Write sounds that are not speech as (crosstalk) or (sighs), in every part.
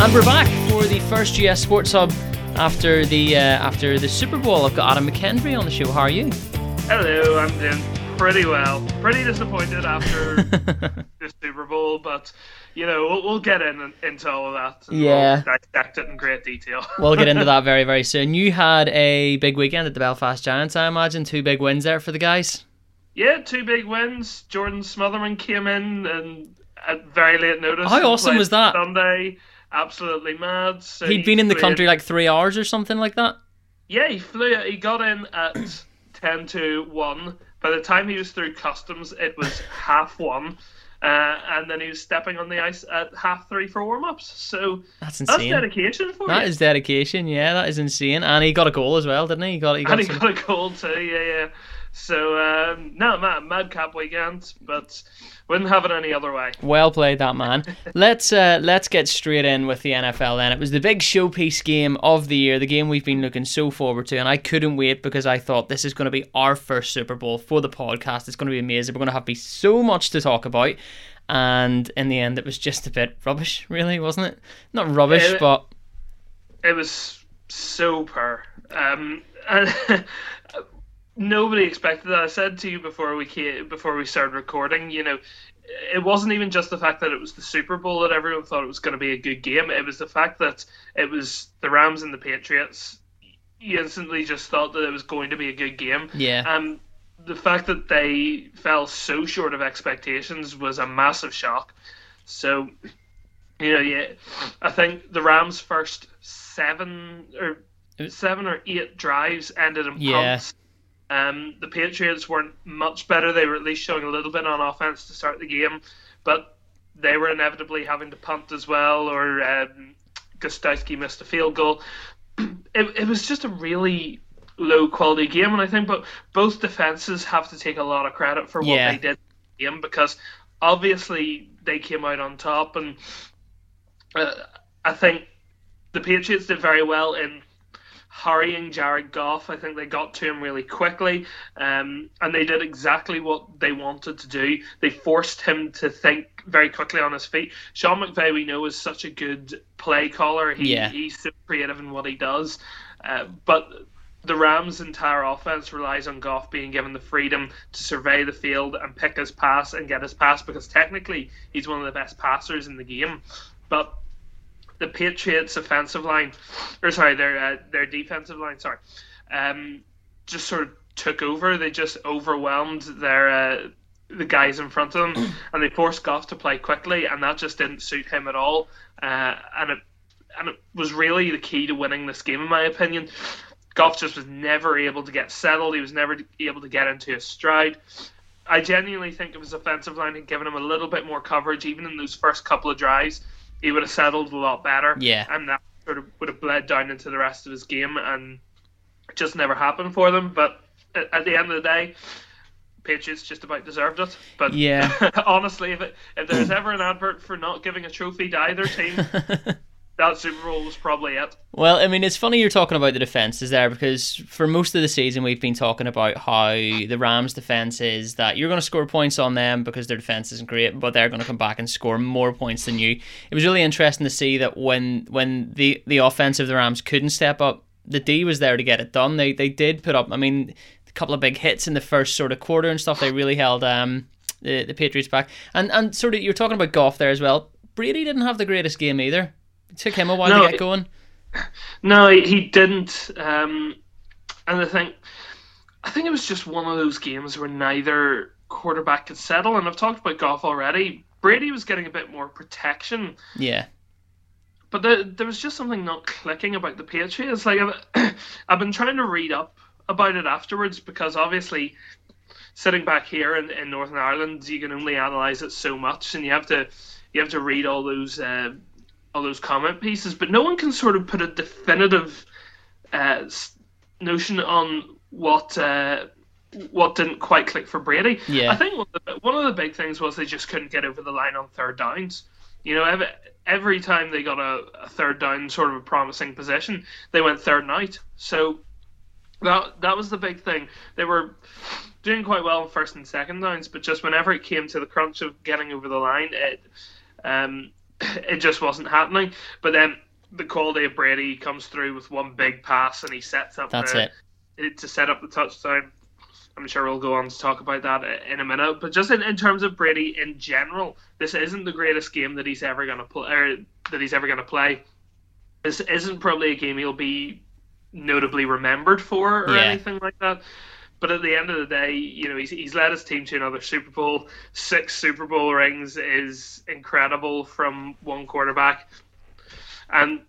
And we're back for the first GS Sports Hub after the uh, after the Super Bowl. I've got Adam McKendry on the show. How are you? Hello, I'm doing pretty well. Pretty disappointed after (laughs) the Super Bowl, but you know we'll, we'll get in into all of that. Yeah, we'll dissect it in great detail. (laughs) we'll get into that very very (laughs) soon. You had a big weekend at the Belfast Giants, I imagine. Two big wins there for the guys. Yeah, two big wins. Jordan Smotherman came in and at very late notice. How awesome was that? Sunday absolutely mad. So He'd he been in the country like three hours or something like that. Yeah, he flew. He got in at (clears throat) ten to one. By the time he was through customs, it was (laughs) half one. Uh, and then he was stepping on the ice at half three for warm ups. So that's insane. That's dedication for That you. is dedication. Yeah, that is insane. And he got a goal as well, didn't he? He got. He got and he got a goal too. Yeah, yeah. So um, no, mad, madcap weekend, but wouldn't have it any other way. Well played, that man. (laughs) let's uh, let's get straight in with the NFL. Then it was the big showpiece game of the year, the game we've been looking so forward to, and I couldn't wait because I thought this is going to be our first Super Bowl for the podcast. It's going to be amazing. We're going to have be so much to talk about, and in the end, it was just a bit rubbish, really, wasn't it? Not rubbish, It- but It was so poor. Um, (laughs) and nobody expected that. I said to you before we came, before we started recording, you know, it wasn't even just the fact that it was the Super Bowl that everyone thought it was going to be a good game. It was the fact that it was the Rams and the Patriots. You instantly just thought that it was going to be a good game. yeah, Um, the fact that they fell so short of expectations was a massive shock. So, you know, yeah, I think the Rams' first seven or seven or eight drives ended in Yeah. punts. Um, the Patriots weren't much better. They were at least showing a little bit on offense to start the game, but they were inevitably having to punt as well, or um, Gostkowski missed a field goal. (clears throat) It, it was just a really low quality game, and I think but both defenses have to take a lot of credit for what Yeah. they did in the game because obviously they came out on top, and uh, I think the Patriots did very well in hurrying Jared Goff. I think they got to him really quickly, um, and they did exactly what they wanted to do. They forced him to think very quickly on his feet. Sean McVay, we know, is such a good play caller. He, Yeah. He's so creative in what he does. Uh, but the Rams' entire offense relies on Goff being given the freedom to survey the field and pick his pass and get his pass because technically he's one of the best passers in the game. But the Patriots' offensive line, or sorry, their uh, their defensive line, sorry, um, just sort of took over. They just overwhelmed their uh, the guys in front of them, (clears throat) and they forced Goff to play quickly, and that just didn't suit him at all. Uh, and it and it was really the key to winning this game, in my opinion. Goff just was never able to get settled. He was never able to get into his stride. I genuinely think if his offensive line had given him a little bit more coverage, even in those first couple of drives, he would have settled a lot better. Yeah. And that sort of would have bled down into the rest of his game, and just never happened for them. But at, at the end of the day, Patriots just about deserved it. But Yeah. (laughs) honestly, if it, if there's ever an advert for not giving a trophy to either team, (laughs) that Super Bowl was probably it. Well, I mean, it's funny you're talking about the defenses there because for most of the season we've been talking about how the Rams' defense is that you're going to score points on them because their defense isn't great, but they're going to come back and score more points than you. It was really interesting to see that when when the the offense of the Rams couldn't step up, the D was there to get it done. They they did put up. I mean, a couple of big hits in the first sort of quarter and stuff. They really held um the the Patriots back. And and sort of you're talking about Goff there as well. Brady didn't have the greatest game either. It took him a while No, to get going. No, he didn't. Um, and I think, I think it was just one of those games where neither quarterback could settle. And I've talked about Goff already. Brady was getting a bit more protection, Yeah. but the, there was just something not clicking about the Patriots. Like I've, (clears throat) I've been trying to read up about it afterwards because obviously, sitting back here in, in Northern Ireland, you can only analyze it so much, and you have to you have to read all those. Uh, all those comment pieces, but no one can sort of put a definitive uh, notion on what uh, what didn't quite click for Brady. Yeah. I think one of, the, one of the big things was they just couldn't get over the line on third downs. You know, every, every time they got a, a third down, sort of a promising possession, they went third and out. So that that was the big thing. They were doing quite well in first and second downs, but just whenever it came to the crunch of getting over the line, it um, (coughs) it just wasn't happening. But then the quality of Brady comes through with one big pass and he sets up That's the, it. to set up the touchdown. I'm sure we'll go on to talk about that in a minute. But just in, in terms of Brady in general, this isn't the greatest game that he's ever going to play. Or er, that he's ever going to play. This isn't probably a game he'll be notably remembered for or Yeah. anything like that. But at the end of the day, you know, he's, he's led his team to another Super Bowl. Six Super Bowl rings is incredible from one quarterback. And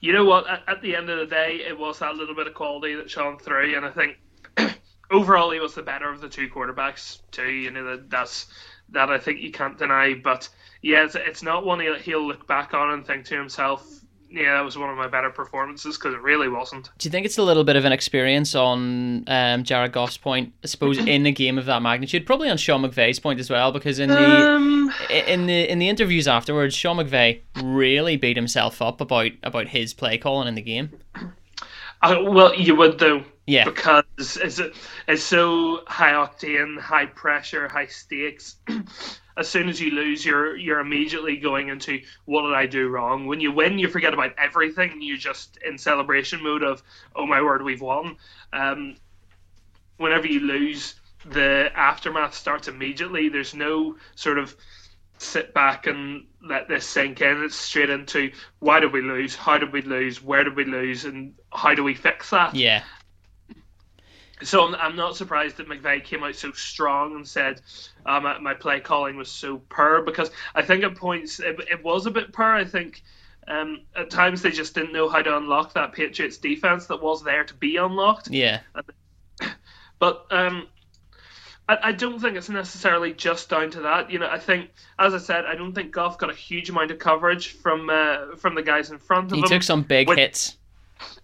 you know what? At, at the end of the day, it was that little bit of quality that shone through. And I think (clears throat) overall, he was the better of the two quarterbacks, too. You know, that, that's that I think you can't deny. But yeah, it's, it's not one he'll, he'll look back on and think to himself, yeah, that was one of my better performances because it really wasn't. Do you think it's a little bit of an experience on um, Jared Goff's point? I suppose (laughs) in a game of that magnitude, probably on Sean McVay's point as well, because in the Um, in the in the interviews afterwards, Sean McVay really beat himself up about about his play calling in the game. uh, well, you would though. Yeah. Because it's, it's so high octane, high pressure, high stakes. As soon as you lose, you're you're immediately going into what did I do wrong? When you win, you forget about everything. You're just in celebration mode of oh my word, we've won. Um, whenever you lose, the aftermath starts immediately. There's no sort of sit back and let this sink in. It's straight into why did we lose? How did we lose? Where did we lose? And how do we fix that? Yeah, So I'm, I'm not surprised that McVay came out so strong and said um, my, my play calling was so poor because I think at points it, it was a bit poor. I think um, at times they just didn't know how to unlock that Patriots defense that was there to be unlocked. yeah, (coughs) But um, I, I don't think it's necessarily just down to that. You know, I think, as I said, I don't think Goff got a huge amount of coverage from uh, from the guys in front of he him. He took some big hits.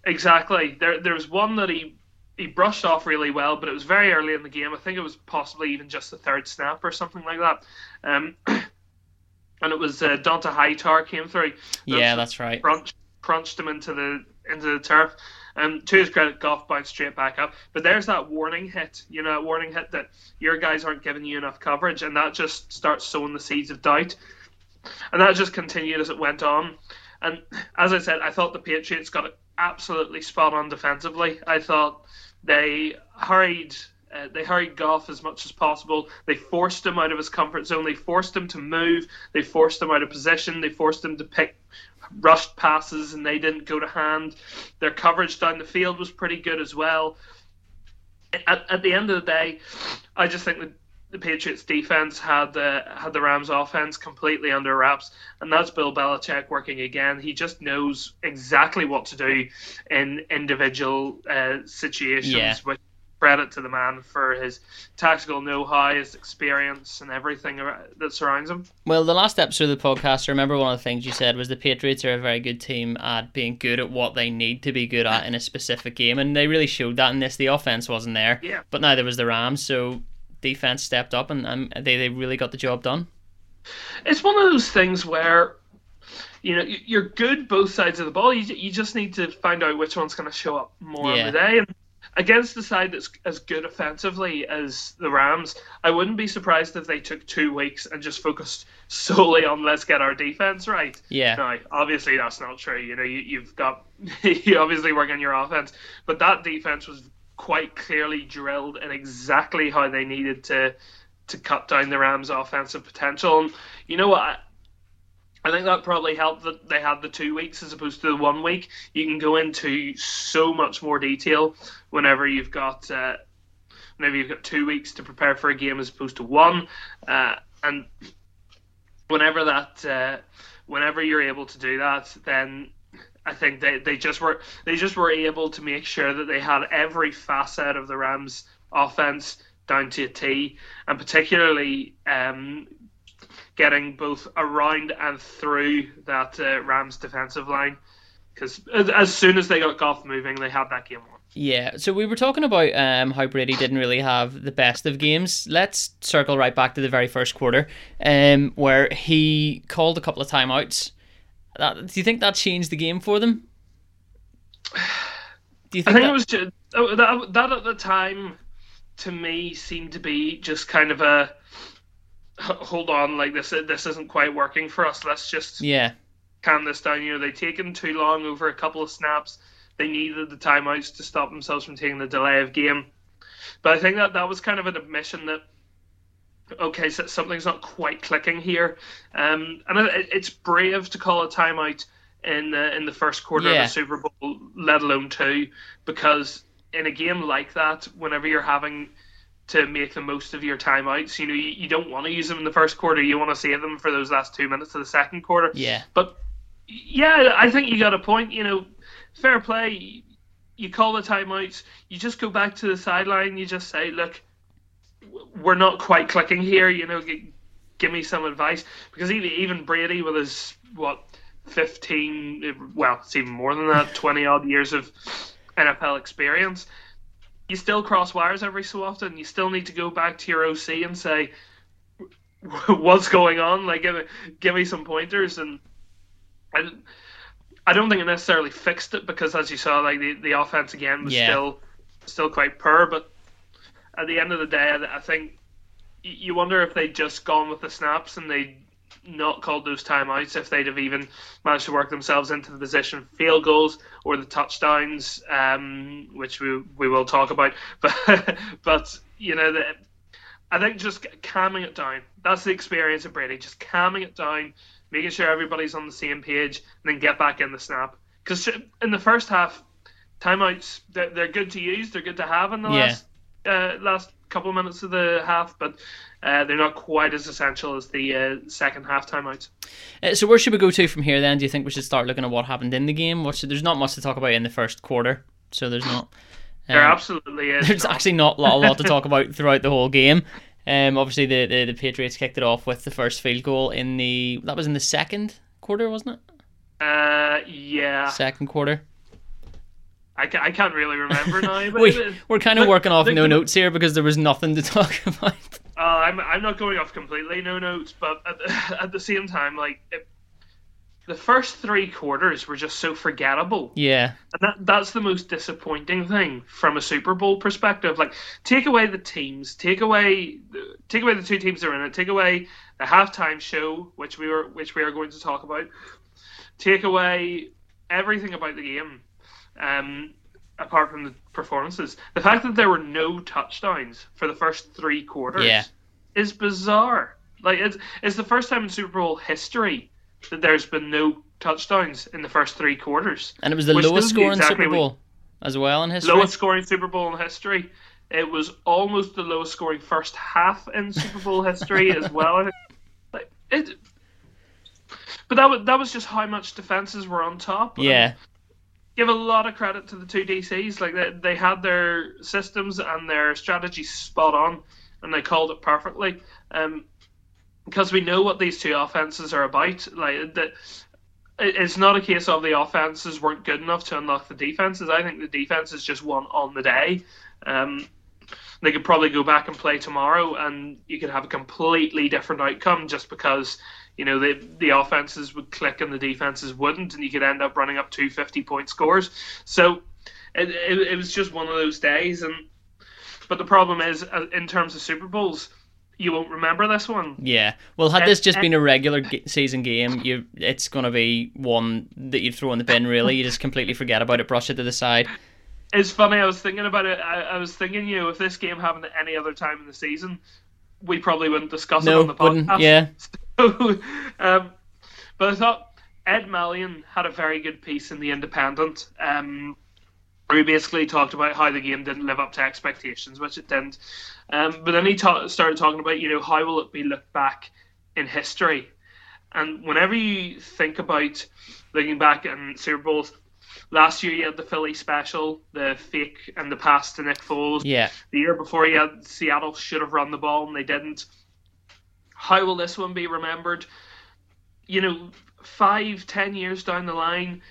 Exactly. There, there was one that he he brushed off really well, but it was very early in the game. I think it was possibly even just the third snap or something like that. Um, (clears throat) and it was uh, Dont'a Hightower came through. Yeah, that's right. Crunched, crunched him into the into the turf. And to his credit, Goff bounced straight back up. But there's that warning hit, you know, that warning hit that your guys aren't giving you enough coverage, and that just starts sowing the seeds of doubt. And that just continued as it went on. And as I said, I thought the Patriots got it absolutely spot on defensively. I thought they hurried. Uh, they hurried Goff as much as possible. They forced him out of his comfort zone. They forced him to move. They forced him out of position. They forced him to pick rushed passes, and they didn't go to hand. Their coverage down the field was pretty good as well. At, at the end of the day, I just think that the Patriots defense had the had the Rams offense completely under wraps, and that's Bill Belichick working again. He just knows exactly what to do in individual uh, situations. Yeah. Which credit to the man for his tactical know-how, his experience, and everything that surrounds him. Well, the last episode of the podcast, I remember one of the things you said was the Patriots are a very good team at being good at what they need to be good at in a specific game, and they really showed that in this. The offense wasn't there, Yeah. but neither was the Rams, so defense stepped up and um, they, they really got the job done. it's one of those things where you know you- you're good both sides of the ball. You, you just need to find out which one's going to show up more Yeah. on the day. And against the side that's as good offensively as the Rams, I wouldn't be surprised if they took two weeks and just focused (laughs) solely on let's get our defense right. Yeah. Now, obviously that's not true. You know, you, you've got (laughs) you obviously work on your offense, but that defense was quite clearly drilled in exactly how they needed to to cut down the Rams' offensive potential. And you know what? I, think that probably helped that they had the two weeks as opposed to the one week. You can go into so much more detail whenever you've got uh, whenever you've got two weeks to prepare for a game as opposed to one, uh, and whenever that uh, whenever you're able to do that, then I think they, they just were they just were able to make sure that they had every facet of the Rams offense down to a T, and particularly um, getting both around and through that uh, Rams defensive line. Because as, soon as they got Goff moving, they had that game won. Yeah, so we were talking about um, how Brady didn't really have the best of games. Let's circle right back to the very first quarter, um, where he called a couple of timeouts. That, do you think that changed the game for them? Do you I think, think that, it was just oh, that, that at the time to me seemed to be just kind of a hold on, like this this isn't quite working for us. Let's just yeah calm this down. You know, they've taken too long over a couple of snaps. They needed the timeouts to stop themselves from taking the delay of game. But I think that that was kind of an admission that okay, so something's not quite clicking here. Um, and it, it's brave to call a timeout in the in the first quarter Yeah. of the Super Bowl, let alone two, because in a game like that, whenever you're having to make the most of your timeouts, you know, you, you don't want to use them in the first quarter. You want to save them for those last two minutes of the second quarter. yeah But yeah, I think you got a point. You know, fair play. You call the timeouts. You just go back to the sideline. You just say, "Look, we're not quite clicking here. You know, g- give me some advice." Because even even Brady, with his what fifteen, well, it's even more than that, twenty odd years of NFL experience, you still cross wires every so often. You still need to go back to your OC and say, (laughs) "What's going on?" Like, give me, give me some pointers and. I, I don't think it necessarily fixed it because, as you saw, like the, the offense again was Yeah. still still quite poor. But at the end of the day, I think you wonder if they'd just gone with the snaps and they'd not called those timeouts, if they'd have even managed to work themselves into the position field goals or the touchdowns, um, which we we will talk about. (laughs) But but you know the, I think just calming it down. That's the experience of Brady. Just calming it down, making sure everybody's on the same page, and then get back in the snap. Because in the first half, timeouts they're, they're good to use. They're good to have in the Yeah. last uh, last couple of minutes of the half, but uh, they're not quite as essential as the uh, second half timeouts. Uh, so where should we go to from here then? Do you think we should start looking at what happened in the game? What should, there's not much to talk about in the first quarter, so there's not. There um, absolutely is. (laughs) there's not. actually not a lot, a lot to talk (laughs) about throughout the whole game. Um, obviously the, the the Patriots kicked it off with the first field goal in the that was in the second quarter, wasn't it? Uh, yeah, Second quarter. I, ca- I can't really remember now. But we, we're kind of look- working off look- no look- notes here because there was nothing to (laughs) talk about. Uh, I'm I'm not going off completely, no notes, but at the, (laughs) at the same time, like it, the first three quarters were just so forgettable, Yeah, and that that's the most disappointing thing from a Super Bowl perspective. Like, take away the teams, take away take away the two teams that are in it, take away the halftime show, which we were which we are going to talk about, take away everything about the game. Um, apart from the performances, the fact that there were no touchdowns for the first three quarters Yeah. is bizarre. Like it's it's the first time in Super Bowl history that there's been no touchdowns in the first three quarters. and it was the lowest scoring exactly Super Bowl as well in history. Lowest scoring Super Bowl in history. It was almost the lowest scoring first half in Super Bowl history as well. (laughs) Like it, but that was that was just how much defenses were on top. Yeah, give a lot of credit to the two DCs. Like they, they had their systems and their strategy spot on, and they called it perfectly. Um, because we know what these two offenses are about. Like that, it's not a case of the offenses weren't good enough to unlock the defenses. I think the defenses just won on the day. Um, they could probably go back and play tomorrow, and you could have a completely different outcome just because you know the the offenses would click and the defenses wouldn't, and you could end up running up two 50 point scores. So it, it, it was just one of those days, and but the problem is uh, in terms of Super Bowls, you won't remember this one. yeah. Well, had And- this just and- been a regular g- season game, you it's gonna be one that you throw in the bin. Really, you just completely forget about it, brush it to the side. It's funny. I was thinking about it. I, I was thinking, you know, if this game happened at any other time in the season, we probably wouldn't discuss No, it on the wouldn't. podcast. Yeah, (laughs) um, but I thought Ed Malyon had a very good piece in the Independent. Um, where he basically talked about how the game didn't live up to expectations, which it didn't. Um, but then he ta- started talking about, you know, how will it be looked back in history? And whenever you think about looking back in Super Bowls, last year you had the Philly special, the fake and the pass to Nick Foles. yeah, The year before, you had Seattle should have run the ball and they didn't. How will this one be remembered? You know, five, ten years down the line,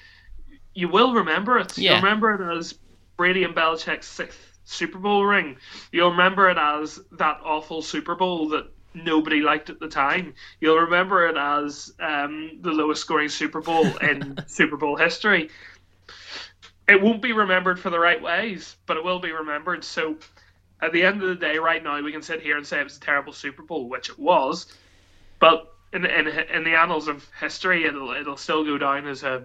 you will remember it. Yeah. You'll remember it as Brady and Belichick's sixth Super Bowl ring. You'll remember it as that awful Super Bowl that nobody liked at the time. You'll remember it as um, the lowest scoring Super Bowl in (laughs) Super Bowl history. It won't be remembered for the right ways, but it will be remembered. So at the end of the day, right now, we can sit here and say it was a terrible Super Bowl, which it was, but in in, in the annals of history, it'll it'll still go down as a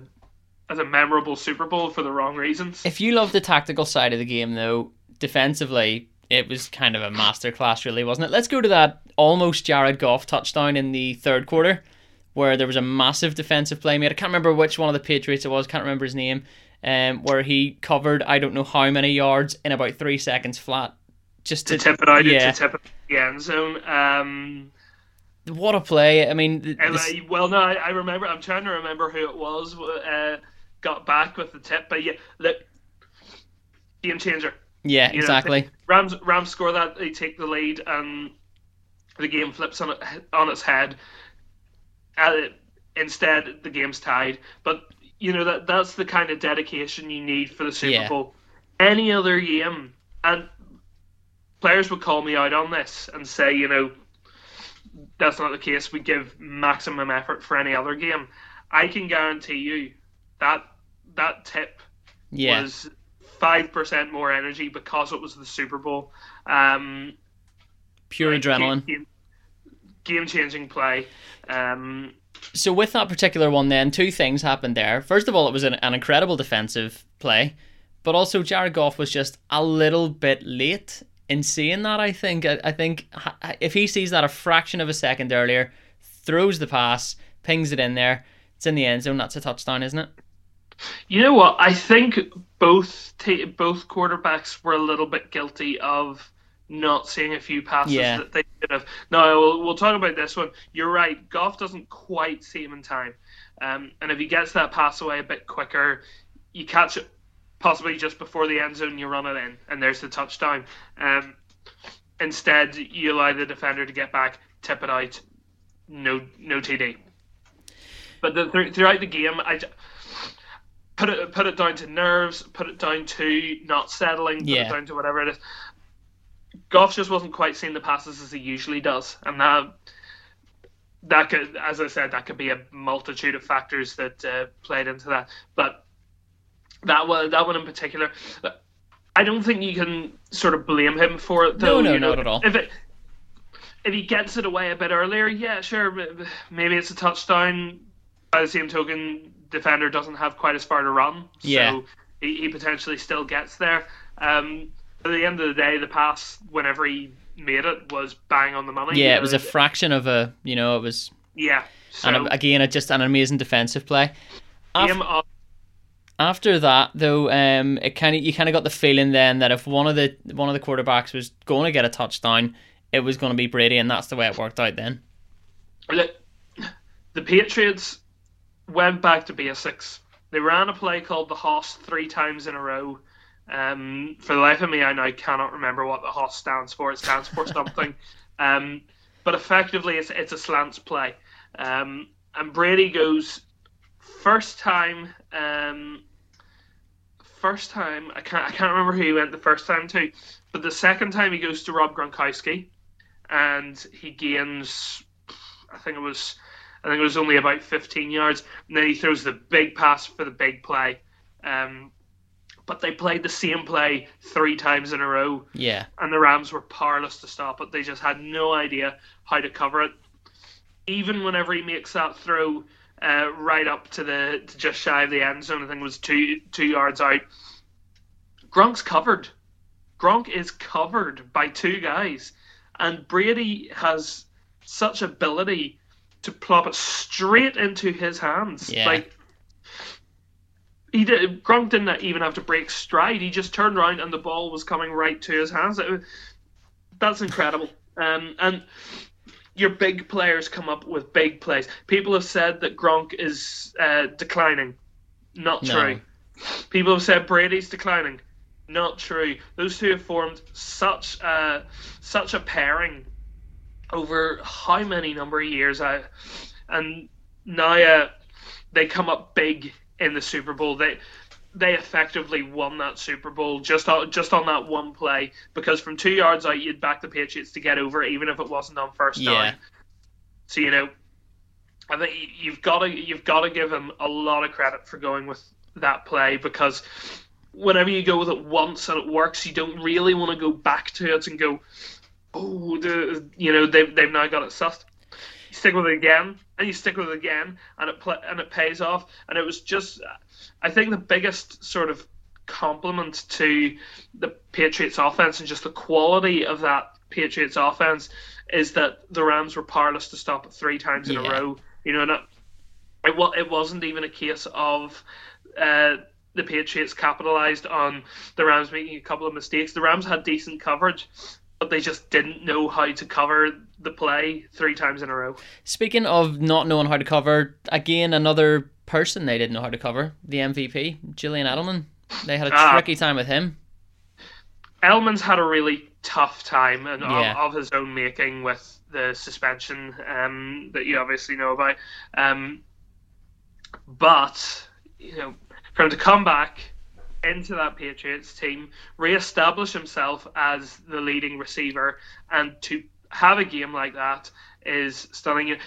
as a memorable Super Bowl for the wrong reasons. If you love the tactical side of the game, though, defensively, it was kind of a masterclass, really, wasn't it? Let's go to that almost Jared Goff touchdown in the third quarter, where there was a massive defensive play made. I can't remember which one of the Patriots it was. Can't remember his name. Um, where he covered I don't know how many yards in about three seconds flat, just to, to, tip it out yeah. to tip it the end zone. Um, what a play! I mean, th- and well, no, I, I remember. I'm trying to remember who it was. Uh, got back with the tip, but yeah, look, game changer. yeah, You know, exactly. Rams Rams score that they take the lead and the game flips on it, on its head. Uh, instead, the game's tied. But you know that that's the kind of dedication you need for the Super Yeah. Bowl. Any other game, and players would call me out on this and say, you know, that's not the case. We give maximum effort for any other game. I can guarantee you that that tip Yeah, was five percent more energy because it was the Super Bowl. Um, pure adrenaline. Game, game changing play. Um, So with that particular one, then two things happened there. First of all, it was an, an incredible defensive play, but also Jared Goff was just a little bit late in seeing that. I think. I, I think if he sees that a fraction of a second earlier, throws the pass, pings it in there, it's in the end zone. That's a touchdown, isn't it? you know what? I think both ta both quarterbacks were a little bit guilty of not seeing a few passes Yeah. that they should have. No, we'll, we'll talk about this one. You're right. Goff doesn't quite see him in time, um, and if he gets that pass away a bit quicker, you catch it possibly just before the end zone. You run it in, and there's the touchdown. Um, instead, you allow the defender to get back, tip it out, no no TD. But the, th- throughout the game, I. j- Put it, put it down to nerves. Put it down to not settling. Put Yeah. it down to whatever it is. Goff just wasn't quite seeing the passes as he usually does, and that that could, as I said, that could be a multitude of factors that uh, played into that. But that one, that one in particular, I don't think you can sort of blame him for it. Though, No, no, you know, not at all. If it if he gets it away a bit earlier, yeah, sure, maybe it's a touchdown. By the same token, defender doesn't have quite as far to run, so he, he potentially still gets there. Um, at the end of the day, the pass, whenever he made it, was bang on the money. Yeah, it was a fraction of a. You know, it was. yeah. So, And again, just an amazing defensive play. Af- game of, after that though um it kind of you kind of got the feeling then that if one of the one of the quarterbacks was going to get a touchdown it was going to be Brady and that's the way it worked out then Look, the Patriots went back to basics. They ran a play called the Hoss three times in a row. Um, for the life of me, I now cannot remember what the Hoss stands for. It stands for (laughs) something. Um, but effectively, it's, it's a slants play. Um, and Brady goes first time. Um, first time, I can't I can't remember who he went the first time to, but the second time he goes to Rob Gronkowski, and he gains I think it was I think it was only about 15 yards. And then he throws the big pass for the big play. Um, but they played the same play three times in a row, yeah and the Rams were powerless to stop it. They just had no idea how to cover it. Even whenever he makes that throw uh, right up to the to just shy of the end zone, I think it was two two yards out. Gronk's covered. Gronk is covered by two guys, and Brady has such ability to plop it straight into his hands. Yeah. Like he did. Gronk didn't even have to break stride. He just turned around and the ball was coming right to his hands. It that's incredible. Um, and your big players come up with big plays. People have said that Gronk is uh, declining. Not No. true. People have said Brady's declining. Not true. Those two have formed such a, such a pairing over how many number of years I, and now uh, they come up big in the Super Bowl. They they effectively won that Super Bowl just on, just on that one play because from two yards out you'd back the Patriots to get over even if it wasn't on first Yeah. down. So you know, I think you- you've got to you've got to give them a lot of credit for going with that play because whenever you go with it once and it works, you don't really want to go back to it and go, oh, the, you know, they've, they've now got it sussed. You stick with it again, and you stick with it again, and it pl- and it pays off. And it was just, I think, the biggest sort of compliment to the Patriots offense and just the quality of that Patriots offense is that the Rams were powerless to stop it three times in Yeah. a row. You know, and it, it, it wasn't even a case of uh, the Patriots capitalized on the Rams making a couple of mistakes. The Rams had decent coverage, but they just didn't know how to cover the play three times in a row. Speaking of not knowing how to cover, again another person they didn't know how to cover, the MVP, Julian Edelman. They had a Ah. tricky time with him. Edelman's had a really tough time and Yeah. of, of his own making with the suspension um, that you obviously know about. Um, but you know, for him to come back into that Patriots team, re-establish himself as the leading receiver, and to have a game like that is stunning.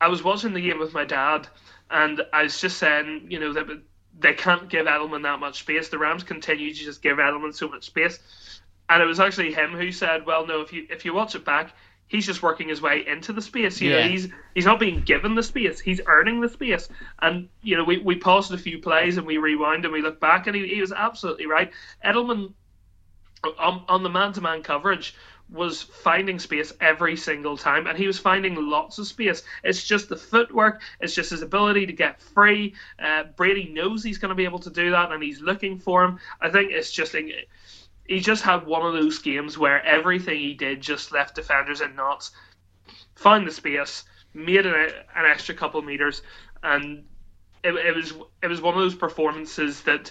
I was watching the game with my dad, and I was just saying, you know, that they can't give Edelman that much space. The Rams continue to just give Edelman so much space, and it was actually him who said, "Well, no, if you if you watch it back." He's just working his way into the space. You Yeah. know, he's he's not being given the space. He's earning the space. And you know, we, we paused a few plays and we rewind and we look back, and he, he was absolutely right. Edelman on, on the man-to-man coverage was finding space every single time and he was finding lots of space it's just the footwork it's just his ability to get free uh, brady knows he's going to be able to do that and he's looking for him i think it's just like, he just had one of those games where everything he did just left defenders in knots found the space made an, an extra couple of meters and it, it was it was one of those performances that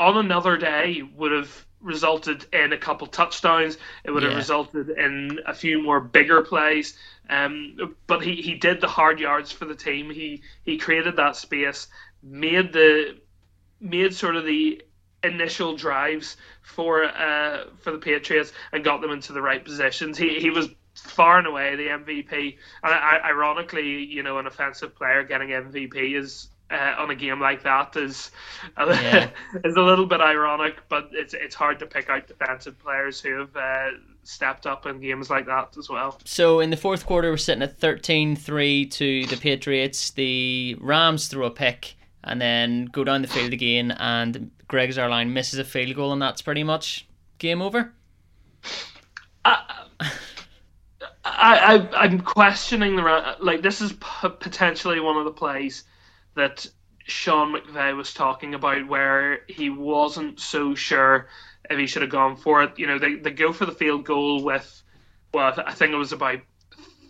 on another day would have resulted in a couple touchdowns. It would have resulted in a few more bigger plays. Um, but he, he did the hard yards for the team. He he created that space, made the made sort of the initial drives for uh, for the Patriots and got them into the right positions. He he was far and away the MVP. And I, ironically, you know, an offensive player getting MVP is uh, on a game like that is Yeah. (laughs) is a little bit ironic, but it's it's hard to pick out defensive players who have uh, stepped up in games like that as well. So in the fourth quarter, we're sitting at 13-3 to the Patriots. The Rams threw a pick and then go down the field again, and Greg Zuerlein misses a field goal, and that's pretty much game over. I, I I'm questioning the like this is p- potentially one of the plays that Sean McVay was talking about where he wasn't so sure if he should have gone for it. You know, they they go for the field goal with well, I, think it was about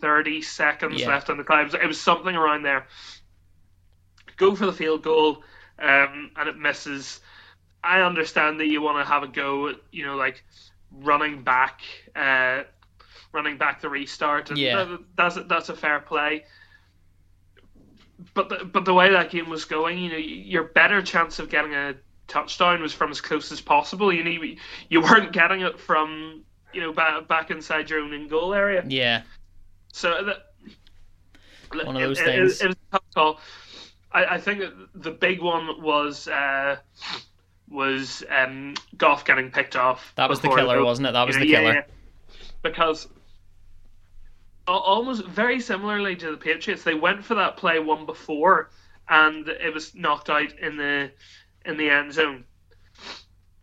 thirty seconds Yeah. left on the clock. It was something around there. Go for the field goal, um, and it misses. I understand that you want to have a go, at, you know, like running back, uh, running back the restart, and Yeah. that- that's that's a fair play. But the, but the way that game was going, you know, your better chance of getting a touchdown was from as close as possible. You need you weren't getting it from you know back, back inside your own in goal area. Yeah, So that, One of those it, things. It, it was a tough call. I, I think the big one was uh, was um, Goff getting picked off. that was the killer, wasn't it? That was the know, killer. yeah. Because almost very similarly to the Patriots, they went for that play one before, and it was knocked out in the in the end zone.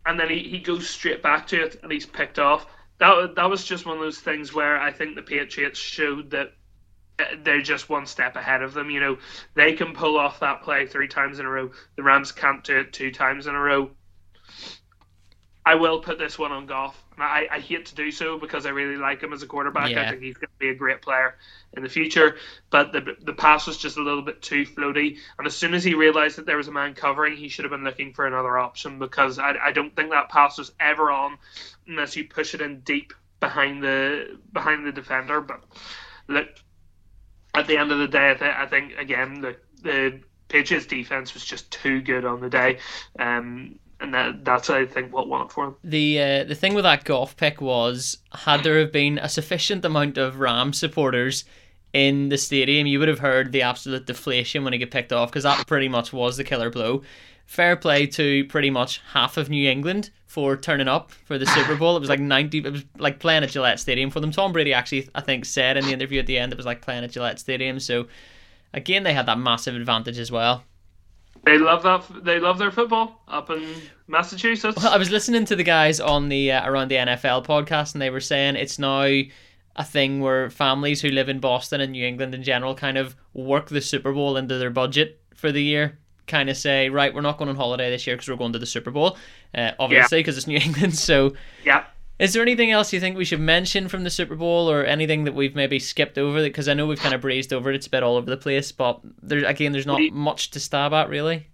And then he, he goes straight back to it, and he's picked off. That that was just one of those things where I think the Patriots showed that they're just one step ahead of them. You know, they can pull off that play three times in a row. The Rams can't do it two times in a row. I will put this one on Goff. And I, I hate to do so because I really like him as a quarterback. Yeah. I think he's going to be a great player in the future. But the the pass was just a little bit too floaty. And as soon as he realized that there was a man covering, he should have been looking for another option because I, I don't think that pass was ever on unless you push it in deep behind the behind the defender. But look, at the end of the day, I, th- I think again the the Patriots defense was just too good on the day. Um, and that, that's I think what won it for him. The uh, the thing with that Goff pick was had there have been a sufficient amount of Ram supporters in the stadium, you would have heard the absolute deflation when he got picked off because that pretty much was the killer blow. Fair play to pretty much half of New England for turning up for the Super Bowl. It was like ninety. It was like playing at Gillette Stadium for them. Tom Brady actually, I think, said in the interview at the end it was like playing at Gillette Stadium. So again, they had that massive advantage as well. They love that. They love their football up in Massachusetts. Well, I was listening to the guys on the uh, around the NFL podcast, and they were saying it's now a thing where families who live in Boston and New England in general kind of work the Super Bowl into their budget for the year. Kind of say, right, we're not going on holiday this year because we're going to the Super Bowl, uh, obviously because it's New (laughs) England. So, yeah. Is there anything else you think we should mention from the Super Bowl, or anything that we've maybe skipped over? Because I know we've kind of breezed over it; it's a bit all over the place. But there, again, there's not We- much to stab at, really.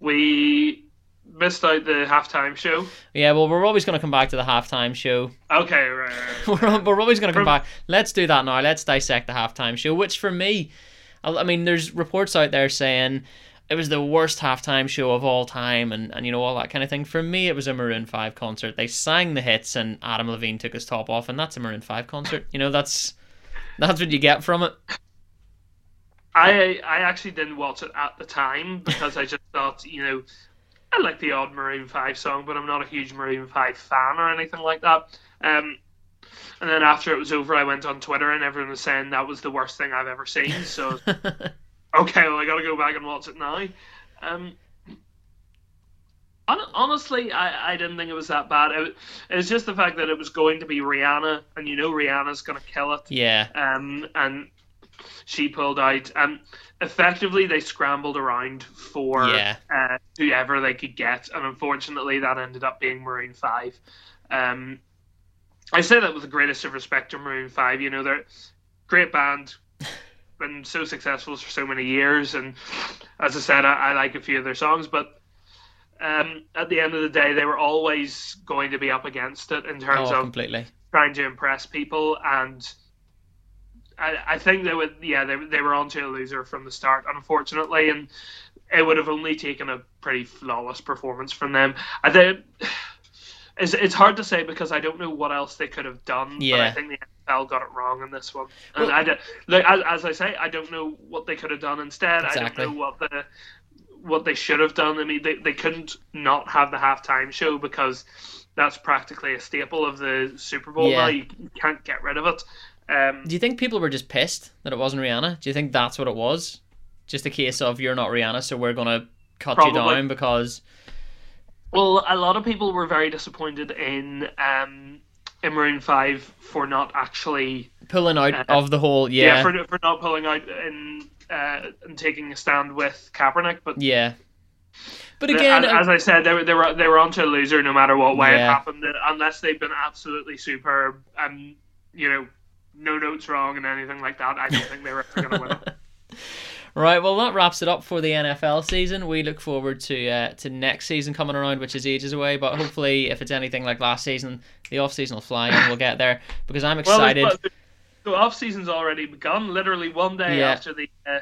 We missed out the halftime show. Yeah, well, we're always going to come back to the halftime show. Okay, right. right, right. (laughs) we're, we're always going to come From- back. Let's do that now. Let's dissect the halftime show, which for me, I I mean, there's reports out there saying it was the worst halftime show of all time and, and you know, all that kind of thing. For me, it was a Maroon 5 concert. They sang the hits and Adam Levine took his top off, and that's a Maroon 5 concert. You know, that's that's what you get from it. I I actually didn't watch it at the time because I just thought, you know, I like the odd Maroon Five song, but I'm not a huge Maroon Five fan or anything like that. Um, and then after it was over, I went on Twitter and everyone was saying that was the worst thing I've ever seen. So (laughs) okay, well I got to go back and watch it now. Um, honestly, I, I didn't think it was that bad. It, it was just the fact that it was going to be Rihanna, and you know Rihanna's going to kill it yeah. um, and she pulled out. Um, effectively, they scrambled around for Yeah. uh, whoever they could get, and unfortunately, that ended up being Maroon Five. Um, I say that with the greatest of respect to Maroon Five. You know, they're great band, (laughs) been so successful for so many years, and as I said, I, I like a few of their songs, but. Um, at the end of the day, they were always going to be up against it in terms Oh, of completely. trying to impress people and I, I think they would yeah they, they were onto a loser from the start unfortunately and it would have only taken a pretty flawless performance from them I think it's, it's hard to say because I don't know what else they could have done Yeah. but I think the NFL got it wrong in this one and Well- I don't, look as, as I say I don't know what they could have done instead Exactly. I don't know what the what they should have done I mean they, they couldn't not have the halftime show because that's practically a staple of the Super Bowl Yeah. now. You can't get rid of it. Um, Do you think people were just pissed that it wasn't Rihanna? Do you think that's what it was? Just a case of you're not Rihanna, so we're gonna cut Probably. you down because well, a lot of people were very disappointed in um, in Maroon Five for not actually pulling out Uh, of the whole yeah, yeah for for not pulling out in uh, and taking a stand with Kaepernick. But yeah. But again, as, as I said, they were they were they were onto a loser no matter what way it Yeah. happened, unless they've been absolutely superb and you know no notes wrong and anything like that. I don't think they were ever going to win it. (laughs) Right, well that wraps it up for the NFL season. We look forward to uh, to next season coming around, which is ages away. But hopefully, if it's anything like last season, the off season will fly and we'll get there because I'm excited. the, the off season's already begun. Literally one day Yeah. after the uh,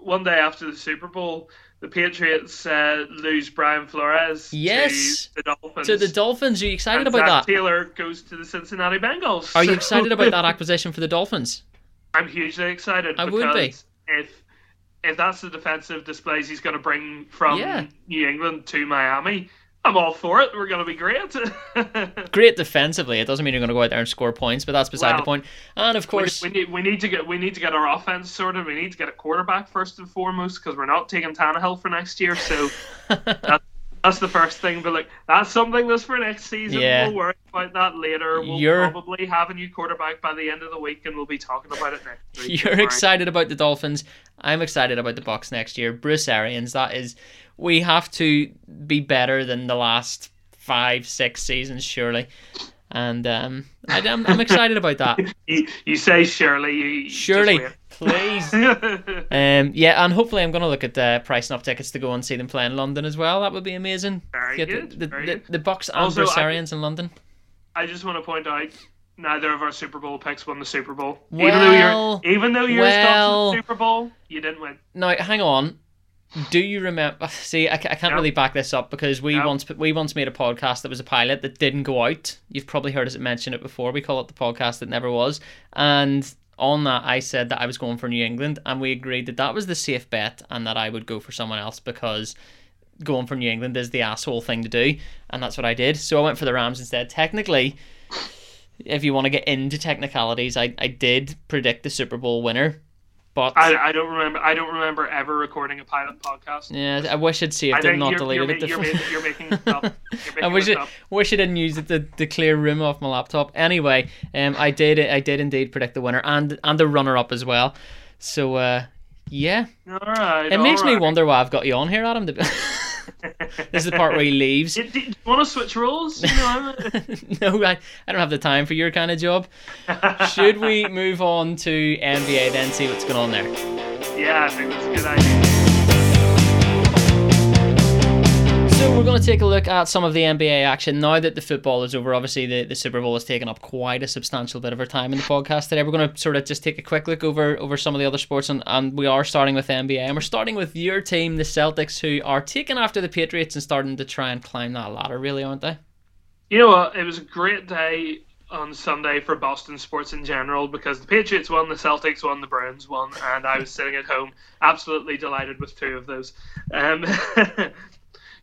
one day after the Super Bowl, the Patriots uh, lose Brian Flores. Yes. to the Dolphins. so the Dolphins, are you excited and about Zac that? Taylor goes to the Cincinnati Bengals. Are you excited about (laughs) that acquisition for the Dolphins? I'm hugely excited. I would be. If if that's the defensive displays he's going to bring from Yeah. New England to Miami, I'm all for it. We're going to be great. (laughs) Great defensively. It doesn't mean you're going to go out there and score points, but that's beside the point. And of course, we need we need to get we need to get our offense sorted. We need to get a quarterback first and foremost because we're not taking Tannehill for next year. So (laughs) that, that's the first thing. But like that's something that's for next season. Yeah. We'll worry about that later. We'll You're- probably have a new quarterback by the end of the week, and we'll be talking about it next week. (laughs) You're excited about the Dolphins. I'm excited about the Bucks next year. Bruce Arians, that is, we have to be better than the last five, six seasons, surely. And um, I, am I'm excited about that. (laughs) You, you say Shirley. You, you Surely, please. (laughs) Um, yeah, and hopefully I'm going to look at uh, pricing up tickets to go and see them play in London as well. That would be amazing. Very Get good, The, the, very the, good. the Bucks and Also, Bruce I- Arians in London. I just want to point out neither of our Super Bowl picks won the Super Bowl. Well, even though you're even though yours got well. to the Super Bowl, you didn't win. Now, hang on. Do you remember? (sighs) See, I, I can't No. really back this up because we No. once we once made a podcast that was a pilot that didn't go out. You've probably heard us mention it before. We call it the podcast that never was. And on that, I said that I was going for New England, and we agreed that that was the safe bet, and that I would go for someone else because going for New England is the asshole thing to do, and that's what I did. So I went for the Rams instead. Technically, if you want to get into technicalities, I, I did predict the Super Bowl winner, but I, I don't remember. I don't remember ever recording a pilot podcast. yeah, I wish I'd saved I it, not you're, deleted you're, it. you're, ma- you're making up. (laughs) You're making I wish it, wish I didn't use it to, to clear room off my laptop. Anyway, um, I did I did indeed predict the winner and and the runner up as well. So uh, yeah, All right. it makes all me wonder why I've got you on here, Adam. (laughs) (laughs) this is the part where he leaves. (laughs) Do, do you want to switch roles? You know, (laughs) no, I, I don't have the time for your kind of job. Should we move on to NBA then, see what's going on there? yeah, I think that's a good idea. So we're going to take a look at some of the NBA action now that the football is over. Obviously, the, the Super Bowl has taken up quite a substantial bit of our time in the podcast today. We're going to sort of just take a quick look over over some of the other sports, and, and we are starting with NBA, and we're starting with your team, the Celtics, who are taking after the Patriots and starting to try and climb that ladder, really, aren't they? You know what? It was a great day on Sunday for Boston sports in general because the Patriots won, the Celtics won, the Browns won, and I was sitting at home absolutely delighted with two of those. Um, (laughs)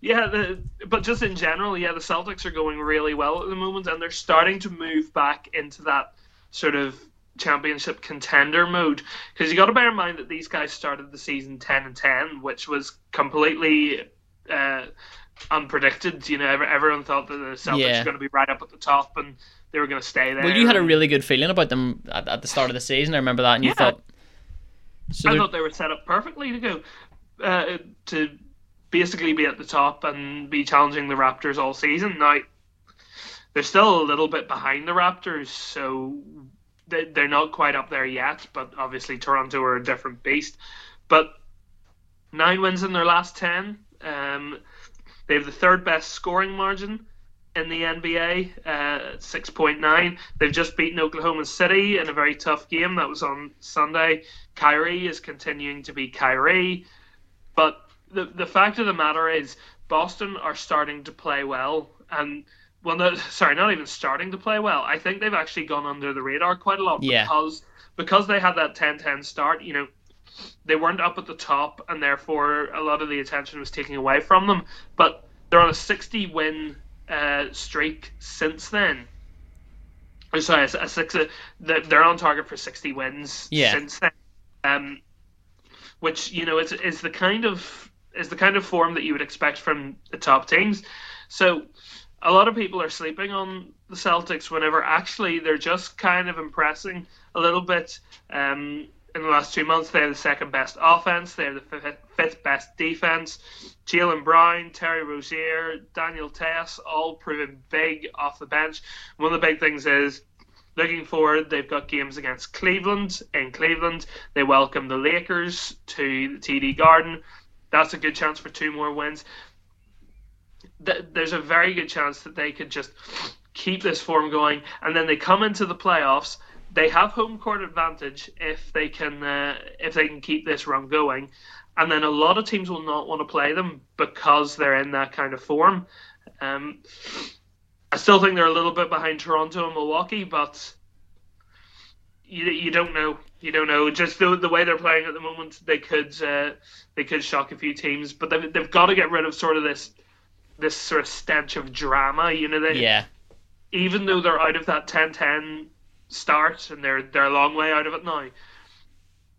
yeah, the, but just in general, yeah, the Celtics are going really well at the moment, and they're starting to move back into that sort of championship contender mode because you got to bear in mind that these guys started the season 10 and 10 which was completely uh, unpredicted you know everyone thought that the Celtics Yeah. were going to be right up at the top and they were going to stay there Well, you had a really good feeling about them at, at the start of the season. I remember that, and you thought. So I thought they were set up perfectly to go uh, to basically be at the top and be challenging the Raptors all season. Now they're still a little bit behind the Raptors, so they, they're not quite up there yet. But obviously Toronto are a different beast. But nine wins in their last ten. Um, they have the third best scoring margin in the NBA, uh, six point nine. They've just beaten Oklahoma City in a very tough game. That was on Sunday. Kyrie is continuing to be Kyrie, but the the fact of the matter is Boston are starting to play well, and well, no, (laughs) sorry, not even starting to play well. I think they've actually gone under the radar quite a lot Yeah. because because they had that 10-10 start. You know, they weren't up at the top, and therefore a lot of the attention was taken away from them. But they're on a 60 win uh, streak since then. Or sorry, a, a six. Uh, they're they're on target for 60 wins Yeah. since then. Um, which you know is is the kind of is the kind of form that you would expect from the top teams. So a lot of people are sleeping on the Celtics whenever actually they're just kind of impressing a little bit. Um, in the last two months, they're the second best offense. They're the fifth, best defense. Jaylen Brown, Terry Rozier, Daniel Theis, all proven big off the bench. One of the big things is looking forward, they've got games against Cleveland in Cleveland. They welcome the Lakers to the TD Garden. That's a good chance for two more wins. There's a very good chance that they could just keep this form going, and then they come into the playoffs. They have home court advantage if they can uh, if they can keep this run going, and then a lot of teams will not want to play them because they're in that kind of form. Um, I still think they're a little bit behind Toronto and Milwaukee, but you, you don't know. You don't know. Just the, the way they're playing at the moment, they could uh, they could shock a few teams. But they've, they've got to get rid of sort of this this sort of stench of drama. You know, they, yeah, even though they're out of that 10-10 start and they're they're a long way out of it now,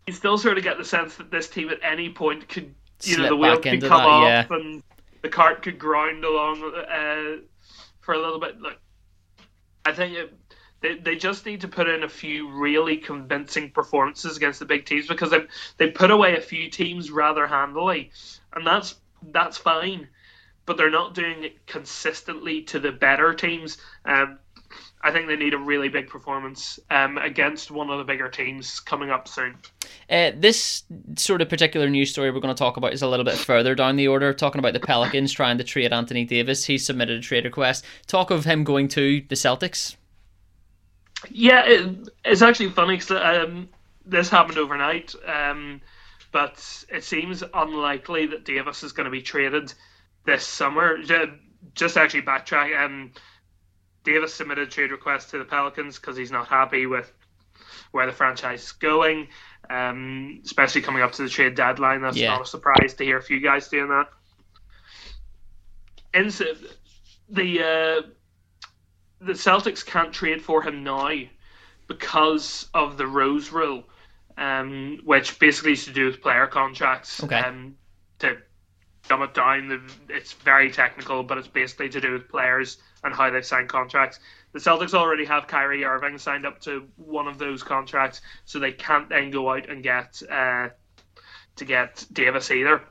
you still sort of get the sense that this team at any point could you know the wheel could come that, off yeah. and the cart could grind along uh, for a little bit. Look, I think it, they they just need to put in a few really convincing performances against the big teams because they they put away a few teams rather handily, and that's that's fine. But they're not doing it consistently to the better teams. Um, I think they need a really big performance um, against one of the bigger teams coming up soon. Uh, this sort of particular news story we're going to talk about is a little bit further down the order, talking about the Pelicans trying to trade Anthony Davis. He submitted a trade request. Talk of him going to the Celtics. Yeah, it, it's actually funny 'cause, um, this happened overnight, um, but it seems unlikely that Davis is going to be traded this summer. Just actually backtrack, um, Davis submitted a trade request to the Pelicans because he's not happy with where the franchise is going, um, especially coming up to the trade deadline. That's Yeah. not a surprise to hear a few guys doing that. In the uh, the Celtics can't trade for him now because of the Rose Rule, um, which basically is to do with player contracts. Okay. Um, to dumb it down, it's very technical, but it's basically to do with players and how they sign contracts. The Celtics already have Kyrie Irving signed up to one of those contracts, so they can't then go out and get uh, to get Davis either,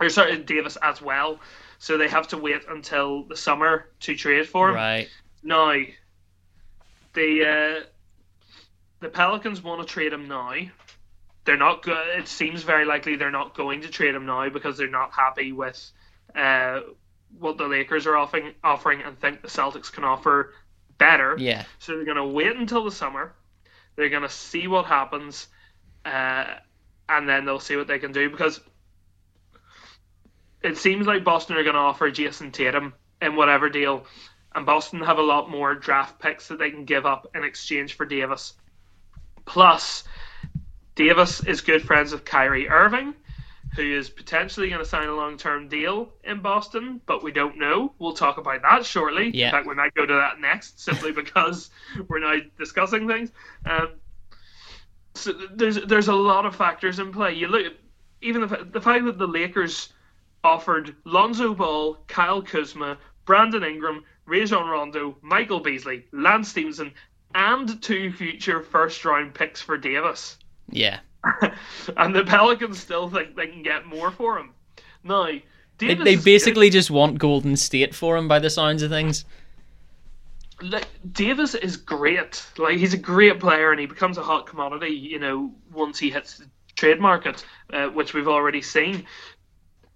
or sorry, Davis as well. So they have to wait until the summer to trade for him. Right. Now, the uh, the Pelicans want to trade him now. They're not good. It seems very likely they're not going to trade him now because they're not happy with uh, what the Lakers are offering, offering, and think the Celtics can offer better. Yeah. So they're going to wait until the summer. They're going to see what happens, uh, and then they'll see what they can do because it seems like Boston are going to offer Jayson Tatum in whatever deal, and Boston have a lot more draft picks that they can give up in exchange for Davis. Plus, Davis is good friends with Kyrie Irving, who is potentially going to sign a long term deal in Boston, but we don't know. We'll talk about that shortly. Yeah. In fact, we might go to that next simply (laughs) because we're now discussing things. Um, so there's there's a lot of factors in play. You look even the, the fact that the Lakers offered Lonzo Ball, Kyle Kuzma, Brandon Ingram, Rajon Rondo, Michael Beasley, Lance Stephenson, and two future first round picks for Davis. Yeah. (laughs) and the Pelicans still think they can get more for him. Now, They, Davis they basically just want Golden State for him by the sounds of things. Like, Davis is great. Like he's a great player, and he becomes a hot commodity. You know, once he hits the trade market, uh, which we've already seen.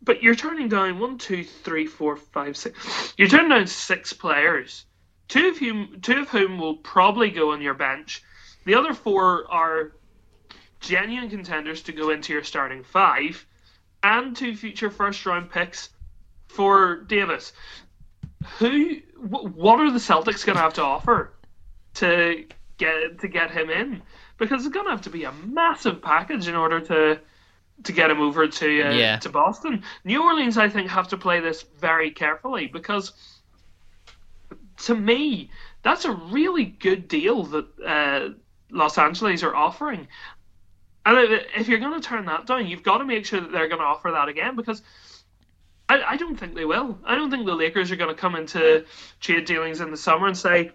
But you're turning down one, two, three, four, five, six. You're turning down six players. Two of whom, two of whom will probably go on your bench. The other four are genuine contenders to go into your starting five, and two future first round picks for Davis. Who? wh- What are the Celtics going to have to offer to get to get him in? Because it's going to have to be a massive package in order to to get him over to uh, Yeah. to Boston. New Orleans, I think, have to play this very carefully because to me, that's a really good deal that uh, Los Angeles are offering. And if- if you're going to turn that down, you've got to make sure that they're going to offer that again because I, I don't think they will. I don't think the Lakers are going to come into trade dealings in the summer and say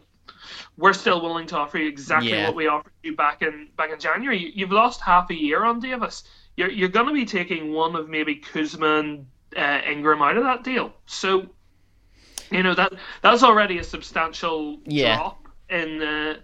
we're still willing to offer you exactly Yeah. what we offered you back in back in January. You've lost half a year on Davis. You're you're going to be taking one of maybe Kuzma and uh, Ingram out of that deal. So you know that that's already a substantial Yeah. drop in uh,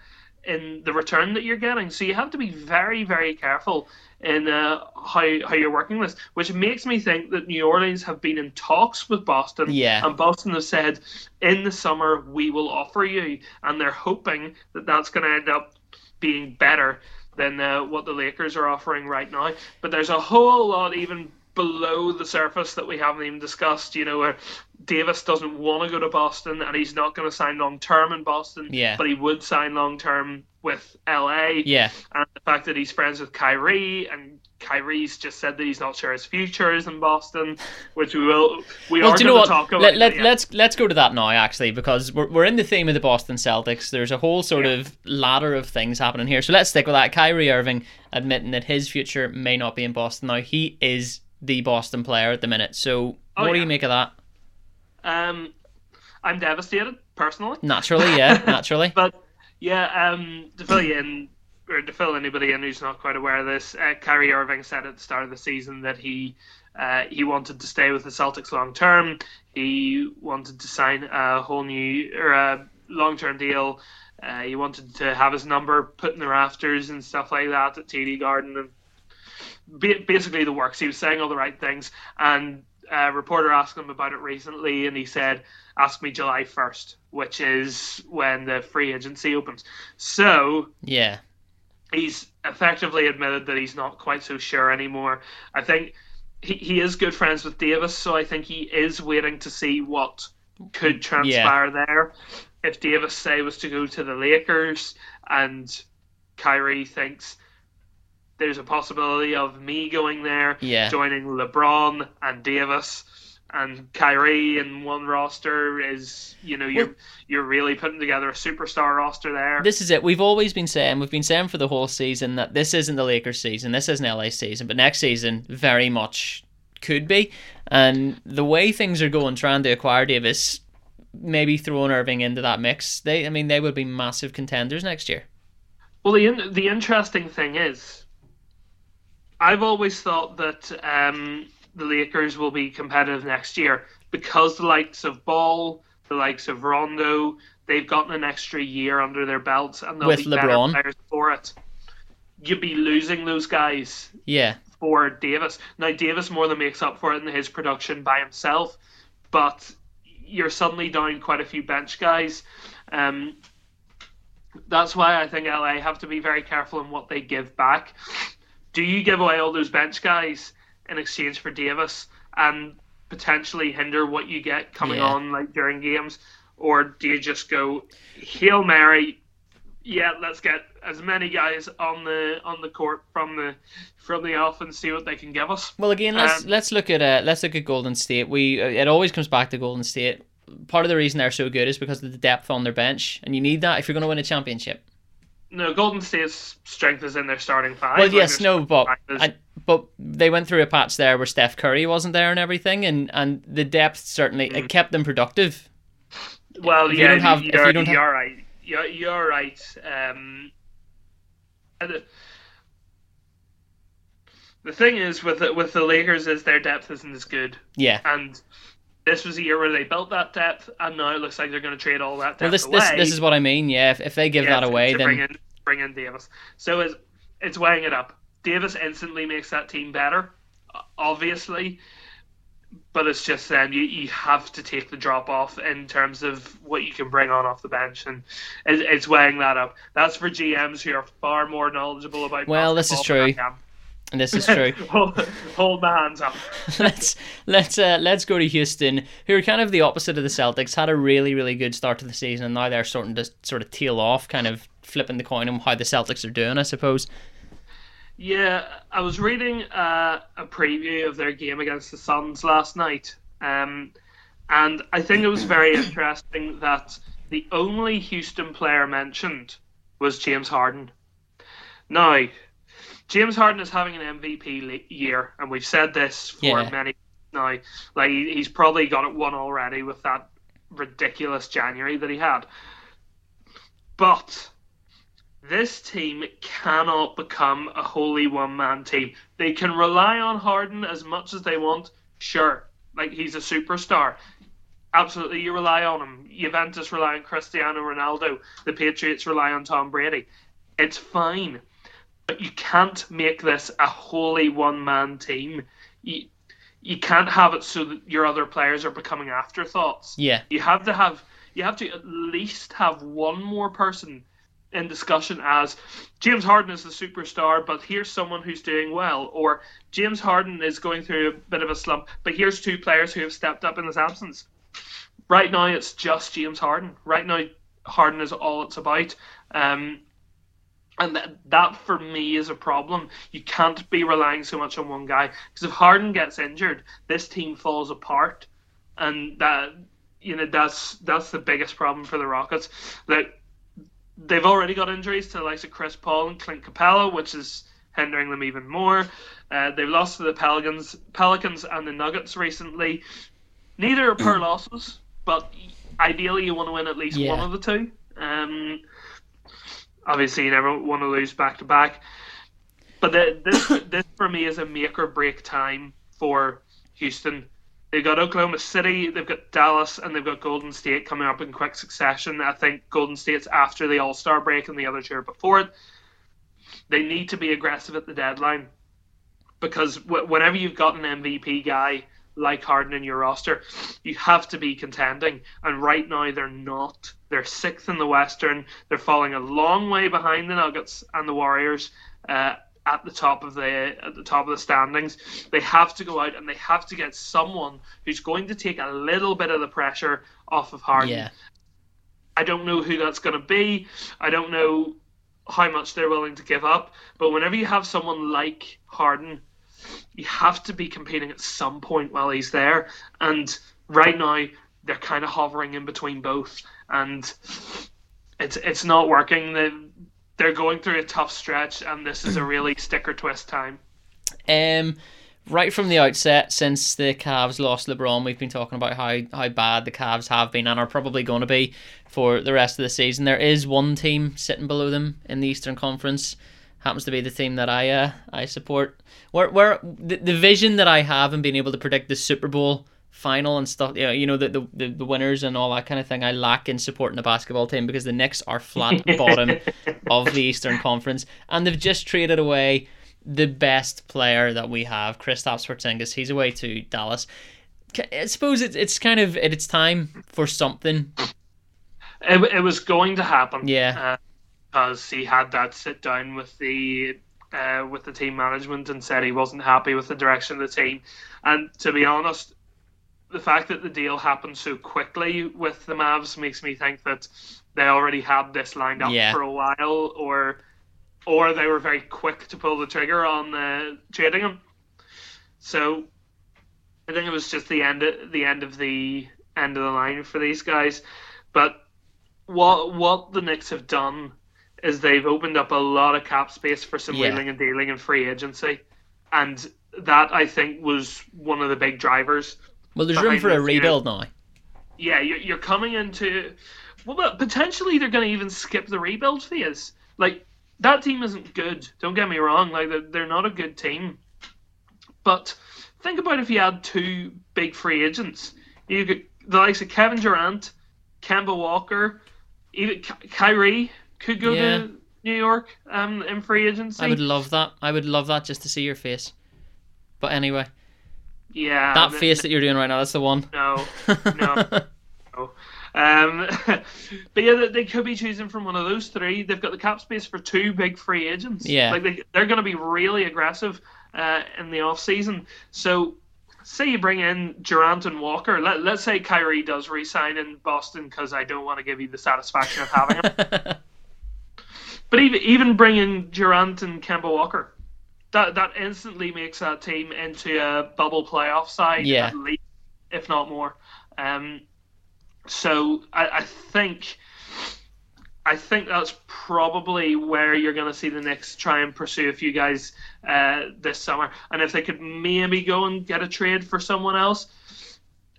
in the return that you're getting. So you have to be very very careful in uh, how how you're working this, which makes me think that New Orleans have been in talks with Boston, Yeah. and Boston have said in the summer we will offer you, and they're hoping that that's going to end up being better than uh, what the Lakers are offering right now. But there's a whole lot even below the surface that we haven't even discussed. You know, where Davis doesn't want to go to Boston and he's not going to sign long term in Boston. Yeah. But he would sign long term with LA. Yeah. And the fact that he's friends with Kyrie and. Kyrie's just said that he's not sure his future is in Boston, which we will we Well, are going to talk about. Let, let, yeah. Let's let's go to that now, actually, because we're, we're in the theme of the Boston Celtics. There's a whole sort Yeah. of ladder of things happening here. So let's stick with that. Kyrie Irving admitting that his future may not be in Boston. Now he is the Boston player at the minute. So Oh, what do you make of that? Um, I'm devastated personally. Naturally, yeah, (laughs) naturally. But yeah, um, to fill you in, or to fill anybody in who's not quite aware of this, uh, Kyrie Irving said at the start of the season that he uh, he wanted to stay with the Celtics long term. He wanted to sign a whole new or a long term deal. Uh, he wanted to have his number put in the rafters and stuff like that at TD Garden and ba- basically the works. He was saying all the right things, and a reporter asked him about it recently, and he said, "Ask me July 1st, which is when the free agency opens." So Yeah, he's effectively admitted that he's not quite so sure anymore. I think he, he is good friends with Davis, so I think he is waiting to see what could transpire there. If Davis say was to go to the Lakers and Kyrie thinks there's a possibility of me going there, Yeah. joining LeBron and Davis and Kyrie in one roster is you know you're Well- you're really putting together a superstar roster there. This is it. We've always been saying, we've been saying for the whole season that this isn't the Lakers season, this isn't LA season, but next season very much could be. And the way things are going, trying to acquire Davis, maybe throwing Irving into that mix, they, I mean, they would be massive contenders next year. Well, the in- the interesting thing is, I've always thought that um, the Lakers will be competitive next year because the likes of Ball, the likes of Rondo, they've gotten an extra year under their belts and they'll With be LeBron. better players for it. You'd be losing those guys Yeah, for Davis. Now Davis more than makes up for it in his production by himself, but you're suddenly down quite a few bench guys. Um, that's why I think LA have to be very careful in what they give back. Do you give away all those bench guys in exchange for Davis and potentially hinder what you get coming Yeah. on like during games, or do you just go hail mary? Yeah, let's get as many guys on the on the court from the from the off and see what they can give us. Well, again, let's Um, let's look at uh, let's look at Golden State. We uh, it always comes back to Golden State. Part of the reason they're so good is because of the depth on their bench, and you need that if you're going to win a championship. No, Golden State's strength is in their starting five. Well, yes, no, but is- I, but they went through a patch there where Steph Curry wasn't there and everything, and and the depth certainly Mm. it kept them productive. Well, If you don't have- you're, you don't you're right. You're, you're right. Um, the, the thing is with the, with the Lakers is their depth isn't as good, Yeah. and this was a year where they built that depth, and now it looks like they're going to trade all that depth Well, this away. this this is what I mean. Yeah, if, if they give yeah, that away, then bring in bring in Davis. So it's it's weighing it up. Davis instantly makes that team better, obviously, but it's just then you, you have to take the drop off in terms of what you can bring on off the bench, and it, it's weighing that up. That's for GMs who are far more knowledgeable about. Well, this is true. I am. and this is true. (laughs) hold, hold my hands up. (laughs) let's let's uh, let's go to Houston, who are kind of the opposite of the Celtics. Had a really really good start to the season, and now they're starting to sort of tail off, kind of flipping the coin on how the Celtics are doing. I suppose. Yeah, I was reading uh, a preview of their game against the Suns last night, um, and I think it was very (coughs) interesting that the only Houston player mentioned was James Harden. Now, James Harden is having an MVP le- year, and we've said this for Yeah. many now. Like he's probably got it won already with that ridiculous January that he had. But this team cannot become a wholly one man team. They can rely on Harden as much as they want, sure. Like he's a superstar. Absolutely, you rely on him. Juventus rely on Cristiano Ronaldo. The Patriots rely on Tom Brady. It's fine. But you can't make this a wholly one man team. You, you can't have it so that your other players are becoming afterthoughts. Yeah, You have to have you have to at least have one more person in discussion as James Harden is the superstar, but here's someone who's doing well, or James Harden is going through a bit of a slump, but here's two players who have stepped up in his absence. Right now, it's just James Harden. Right now, Harden is all it's about. Um, and that, that for me is a problem. You can't be relying so much on one guy because if Harden gets injured, this team falls apart, and that you know that's that's the biggest problem for the Rockets. Like they've already got injuries to the likes of Chris Paul and Clint Capela, which is hindering them even more. Uh, they've lost to the Pelicans, Pelicans and the Nuggets recently. Neither are poor (clears throat) losses, but ideally you want to win at least Yeah. one of the two. Um, obviously, you never want to lose back to back. But the, this (coughs) this for me is a make or break time for Houston. They've got Oklahoma City, they've got Dallas, and they've got Golden State coming up in quick succession. I think Golden State's after the All Star break, and the other two are before it. They need to be aggressive at the deadline because whenever you've got an MVP guy like Harden in your roster, you have to be contending. And right now, they're not. They're sixth in the Western. They're falling a long way behind the Nuggets and the Warriors. Uh, at the top of the at the top of the standings. They have to go out and they have to get someone who's going to take a little bit of the pressure off of Harden. yeah. I don't know who that's going to be. I don't know how much they're willing to give up. But whenever you have someone like Harden, you have to be competing at some point while he's there. And right now, they're kind of hovering in between both, and it's it's not working. They they're going through a tough stretch, and this is a (clears throat) really sticker twist time. Um, right from the outset, since the Cavs lost LeBron, we've been talking about how, how bad the Cavs have been and are probably going to be for the rest of the season. There is one team sitting below them in the Eastern Conference. Happens to be the team that I uh, I support. Where where the, the vision that I have and being able to predict the Super Bowl final and stuff, you know, you know the, the the winners and all that kind of thing. I lack in supporting the basketball team because the Knicks are flat bottom (laughs) of the Eastern Conference, and they've just traded away the best player that we have, Kristaps Porzingis. He's away to Dallas. I suppose it's it's kind of it's time for something. It, it was going to happen, Yeah, because he had that sit down with the uh, with the team management and said he wasn't happy with the direction of the team. And to be honest, the fact that the deal happened so quickly with the Mavs makes me think that they already had this lined up Yeah. for a while, or or they were very quick to pull the trigger on uh, trading him. So I think it was just the end the end of the end of the line for these guys. But what what the Knicks have done is they've opened up a lot of cap space for some Yeah. wheeling and dealing and free agency, and that I think was one of the big drivers. well, there's room for a this, you know. rebuild now. Yeah, you're, you're coming into well, but potentially they're going to even skip the rebuild phase. Like that team isn't good. Don't get me wrong. Like they're, they're not a good team. But think about if you had two big free agents. You could the likes of Kevin Durant, Kemba Walker, even Ky- Kyrie could go Yeah. to New York um, in free agency. I would love that. I would love that just to see your face. But anyway, yeah, that th- face that you're doing right now, that's the one. No, no. (laughs) No. Um, (laughs) but yeah, they, they could be choosing from one of those three. They've got the cap space for two big free agents. Yeah. like they, they're going to be really aggressive uh, in the off season. So, say you bring in Durant and Walker. Let, let's say Kyrie does resign in Boston because I don't want to give you the satisfaction of having him. (laughs) But even even bringing Durant and Kemba Walker, that that instantly makes that team into a bubble playoff side Yeah. at least, if not more. Um, so I, I think I think that's probably where you're going to see the Knicks try and pursue a few guys uh, this summer. And if they could maybe go and get a trade for someone else,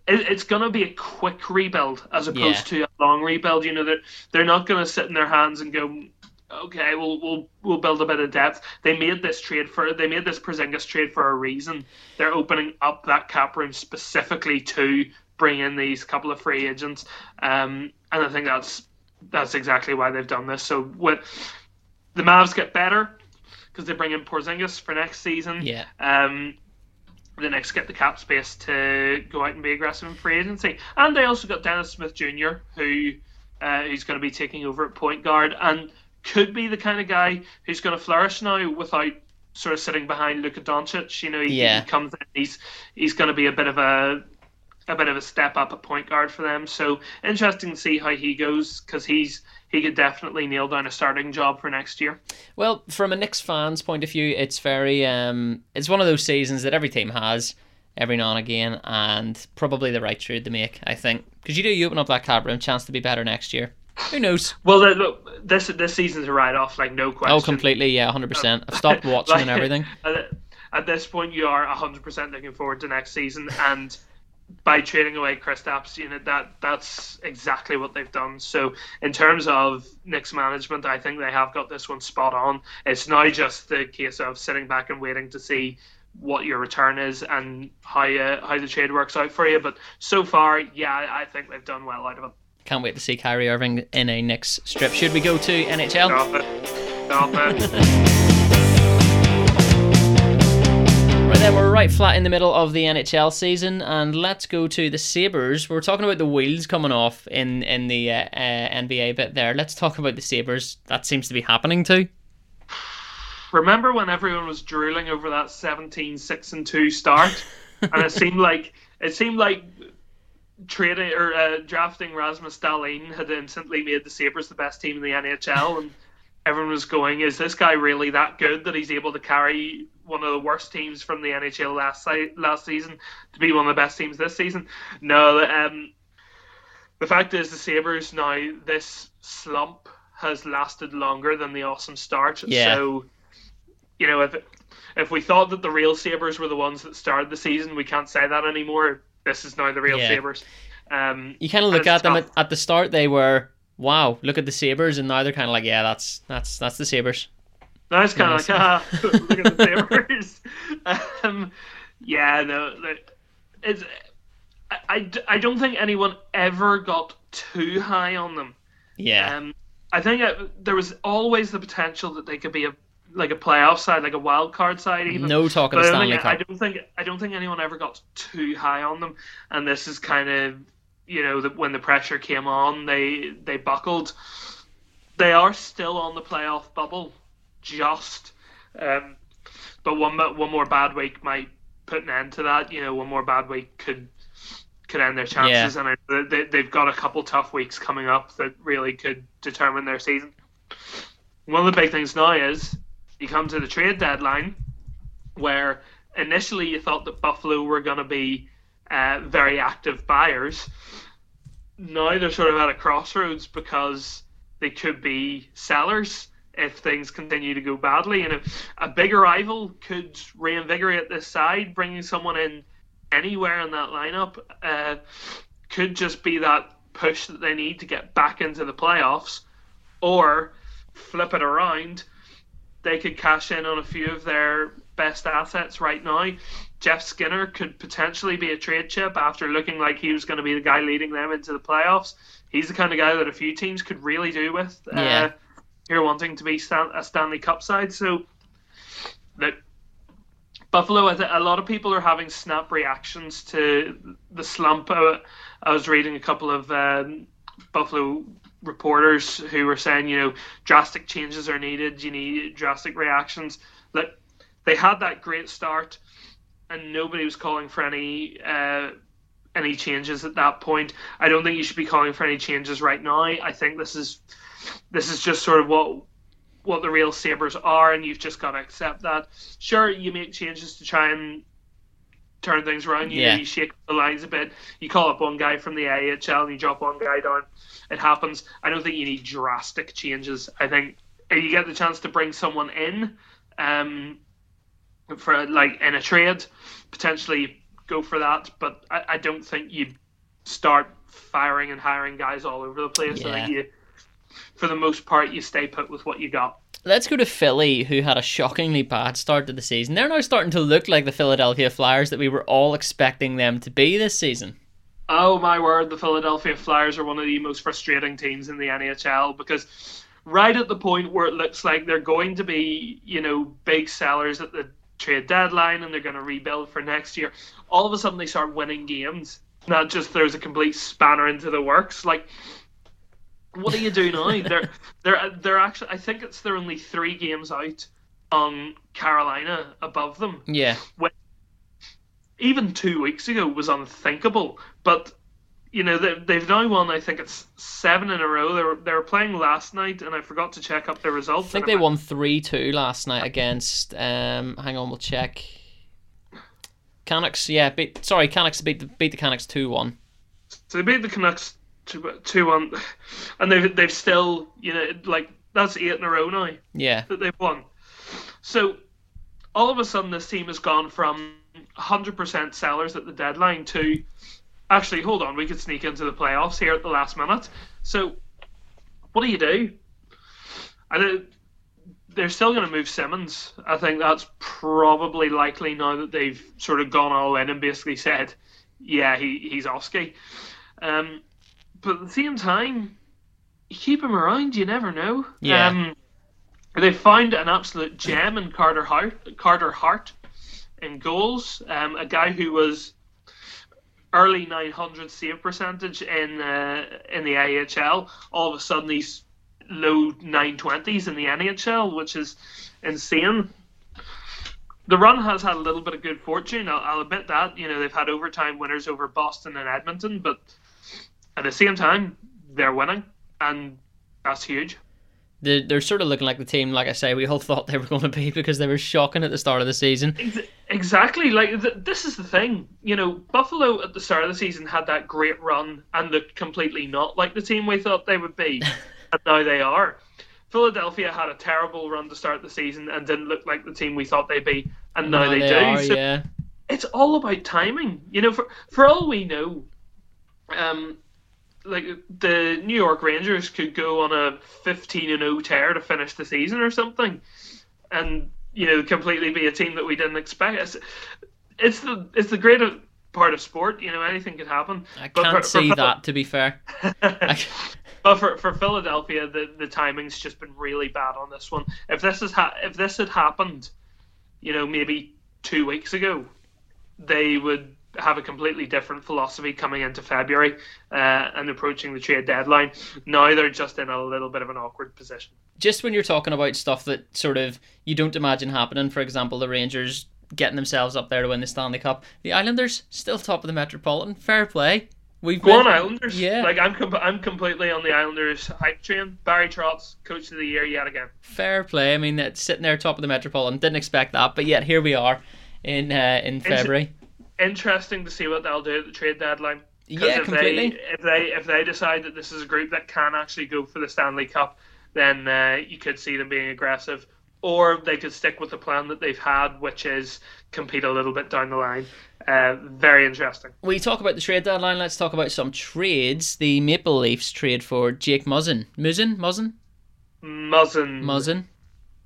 it, it's going to be a quick rebuild as opposed to a long rebuild. You know, they're, they're not going to sit in their hands and go, okay, we'll we'll we'll build a bit of depth. They made this trade for they made this Porzingis trade for a reason. They're opening up that cap room specifically to bring in these couple of free agents, um, and I think that's that's exactly why they've done this. So the Mavs get better because they bring in Porzingis for next season. yeah. Um, the Knicks get the cap space to go out and be aggressive in free agency, and they also got Dennis Smith Jr., who uh, who's going to be taking over at point guard and could be the kind of guy who's going to flourish now without sort of sitting behind Luka Doncic. You know, he, Yeah. he comes in, he's he's going to be a bit of a a bit of a step up at point guard for them. So interesting to see how he goes because he's he could definitely nail down a starting job for next year. Well, from a Knicks fan's point of view, it's very um, it's one of those seasons that every team has every now and again, and probably the right trade to make. I think because you do you open up that cap room, chance to be better next year. Who knows? Well, look, this this season's a write off, like no question. Oh, completely, yeah, hundred percent. I've stopped (laughs) watching and everything. (laughs) At, this point, you are hundred percent looking forward to next season, and by trading away Kristaps, you know that that's exactly what they've done. So, in terms of Knicks management, I think they have got this one spot on. It's now just the case of sitting back and waiting to see what your return is and how uh, how the trade works out for you. But so far, yeah, I I think they've done well out of it. Can't wait to see Kyrie Irving in a Knicks strip. Should we go to NHL? Stop it. Stop it. (laughs) Right then, we're right flat in the middle of the NHL season, and let's go to the Sabres. We're talking about the wheels coming off in in the uh, uh, NBA bit there. Let's talk about the Sabres. That seems to be happening too. remember when everyone was drooling over that 17 6 and 2 start and it seemed like it seemed like trading or uh, drafting Rasmus Dahlin had instantly made the Sabres the best team in the NHL and everyone was going, "Is this guy really that good that he's able to carry one of the worst teams from the NHL last last season to be one of the best teams this season?" No, um, the fact is the Sabres now this slump has lasted longer than the awesome start. Yeah. So, you know, if if we thought that the real Sabres were the ones that started the season, we can't say that anymore. This is now the real Yeah. Sabres. Um, You kind of look at them at, at the start. They were wow, look at the Sabres, and now they're kind of like, yeah, that's that's that's the Sabres. Now it's kind Nice. of like, ah, (laughs) look at the (laughs) Sabres. (laughs) um, yeah, no, it's. I, I I don't think anyone ever got too high on them. Yeah, Um, I think it, there was always the potential that they could be a like a playoff side, like a wild card side, even. no talk of But the I, Stanley think, I Cup. don't think I don't think anyone ever got too high on them, and this is kind of you know the, when the pressure came on, they they buckled. They are still on the playoff bubble, just, um, but one one more bad week might put an end to that. You know, one more bad week could could end their chances, and I, they, they've got a couple tough weeks coming up that really could determine their season. One of the big things now is you come to the trade deadline, where initially you thought that Buffalo were going to be uh, very active buyers. Now they're sort of at a crossroads because they could be sellers if things continue to go badly. And a bigger rival could reinvigorate this side, bringing someone in anywhere in that lineup uh, could just be that push that they need to get back into the playoffs, or flip it around they could cash in on a few of their best assets right now. Jeff Skinner could potentially be a trade chip after looking like he was going to be the guy leading them into the playoffs. He's the kind of guy that a few teams could really do with. Yeah. Uh, here wanting to be Stan- a Stanley Cup side. So, look, Buffalo, a lot of people are having snap reactions to the slump. Uh, I was reading a couple of um, Buffalo reporters who were saying, you know, drastic changes are needed. You need drastic reactions. Look, they had that great start, and nobody was calling for any uh, any changes at that point. I don't think you should be calling for any changes right now. I think this is this is just sort of what what the real Sabres are, and you've just got to accept that. Sure, you make changes to try and turn things around. You, Yeah. you shake the lines a bit. You call up one guy from the AHL and you drop one guy down. It happens. I don't think you need drastic changes. I think if you get the chance to bring someone in, um, for like in a trade, potentially go for that. But I, I don't think you start firing and hiring guys all over the place. I Yeah. think you, for the most part, you stay put with what you got. Let's go to Philly, who had a shockingly bad start to the season. They're now starting to look like the Philadelphia Flyers that we were all expecting them to be this season. Oh my word, the Philadelphia Flyers are one of the most frustrating teams in the NHL because right at the point where it looks like they're going to be, you know, big sellers at the trade deadline and they're going to rebuild for next year, all of a sudden they start winning games. Not just there's a complete spanner into the works. Like, what do you do now? (laughs) they're they're they're actually I think it's they're only three games out on Carolina above them Yeah, even two weeks ago was unthinkable. But you know they, they've now won. I think it's seven in a row. They were they were playing last night, and I forgot to check up their results. I think they won 3 2 last night against. Um, hang on, we'll check. Canucks, yeah, beat, sorry, Canucks beat the, beat the Canucks 2 1. So they beat the Canucks two two one, and they've they've still you know like that's eight in a row now Yeah, that they've won. So all of a sudden, this team has gone from 100% sellers at the deadline to actually, hold on, we could sneak into the playoffs here at the last minute. So what do you do? I don't, they're still going to move Simmonds. I think that's probably likely now that they've sort of gone all in and basically said, yeah, he, he's Oski. Um, but at the same time, you keep him around, you never know. Yeah. Um, they found an absolute gem in Carter Hart, Carter Hart in goals. Um, a guy who was early 900 save percentage in uh, in the AHL. All of a sudden, he's low 920s in the NHL, which is insane. The run has had a little bit of good fortune. I'll, I'll admit that. You know they've had overtime winners over Boston and Edmonton, but at the same time, they're winning, and that's huge. They're, they're sort of looking like the team, like I say, we all (laughs) thought they were going to be because they were shocking at the start of the season. Exactly. Like th- this is the thing. You know, Buffalo at the start of the season had that great run and looked completely not like the team we thought they would be, (laughs) and now they are. Philadelphia had a terrible run to start the season and didn't look like the team we thought they'd be, and now, No, they, they do. are, so yeah. it's all about timing. You know, for for all we know, um, like the New York Rangers could go on a fifteen and zero tear to finish the season or something, and you know completely be a team that we didn't expect. It's, it's the it's the great part of sport. You know, anything could happen. I But can't for- for see Phil- that, to be fair. (laughs) But for, for Philadelphia, the, the timing's just been really bad on this one. If this is ha- if this had happened, you know, maybe two weeks ago, they would have a completely different philosophy coming into February uh, and approaching the trade deadline. Now they're just in a little bit of an awkward position. just when you're talking about stuff that sort of you don't imagine happening, for example, the Rangers getting themselves up there to win the Stanley Cup, the Islanders still top of the Metropolitan. Fair play. We've Go on, been- Islanders! Yeah. like I'm com- I'm completely on the Islanders hype train. Barry Trotz, coach of the year yet again. Fair play. I mean, that's sitting there top of the Metropolitan. Didn't expect that, but yet here we are in uh, in February. Interesting to see what they'll do at the trade deadline. Yeah, if completely. They, if they if they decide that this is a group that can actually go for the Stanley Cup, then uh, you could see them being aggressive, or they could stick with the plan that they've had, which is compete a little bit down the line. Uh, very interesting. We talk about the trade deadline. Let's talk about some trades. The Maple Leafs trade for Jake Muzzin. Muzzin? Muzzin? Muzzin. Muzzin?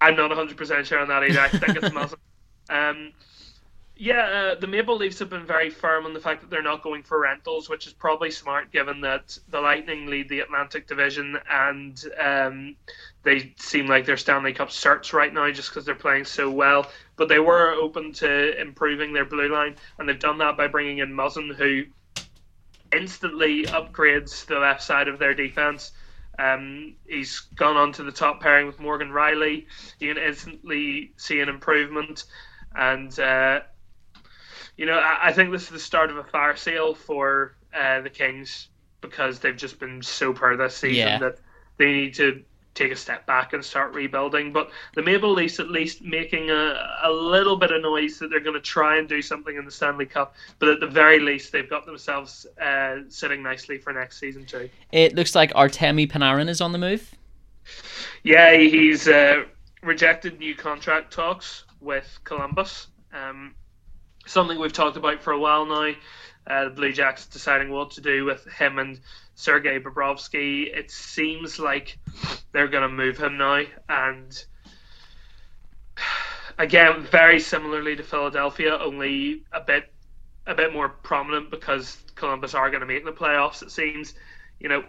I'm not 100 percent sure on that either. I think it's Muzzin. (laughs) Um, yeah, uh, the Maple Leafs have been very firm on the fact that they're not going for rentals, which is probably smart given that the Lightning lead the Atlantic Division and um, they seem like they're Stanley Cup certs right now just because they're playing so well. But they were open to improving their blue line, and they've done that by bringing in Muzzin, who instantly upgrades the left side of their defense. Um, he's gone on to the top pairing with Morgan Rielly. You can instantly see an improvement, and uh, you know I, I think this is the start of a fire sale for uh, the Kings because they've just been so poor this season Yeah. that they need to take a step back and start rebuilding. But the Maple Leafs at least making a, a little bit of noise that they're going to try and do something in the Stanley Cup. But at the very least, they've got themselves uh, sitting nicely for next season too. It looks like Artemi Panarin is on the move. Yeah, he's uh, rejected new contract talks with Columbus. Um, something we've talked about for a while now. Uh, the Blue Jackets deciding what to do with him and Sergei Bobrovsky. It seems like they're going to move him now, and again, very similarly to Philadelphia, only a bit a bit more prominent because Columbus are going to make the playoffs. It seems, you know,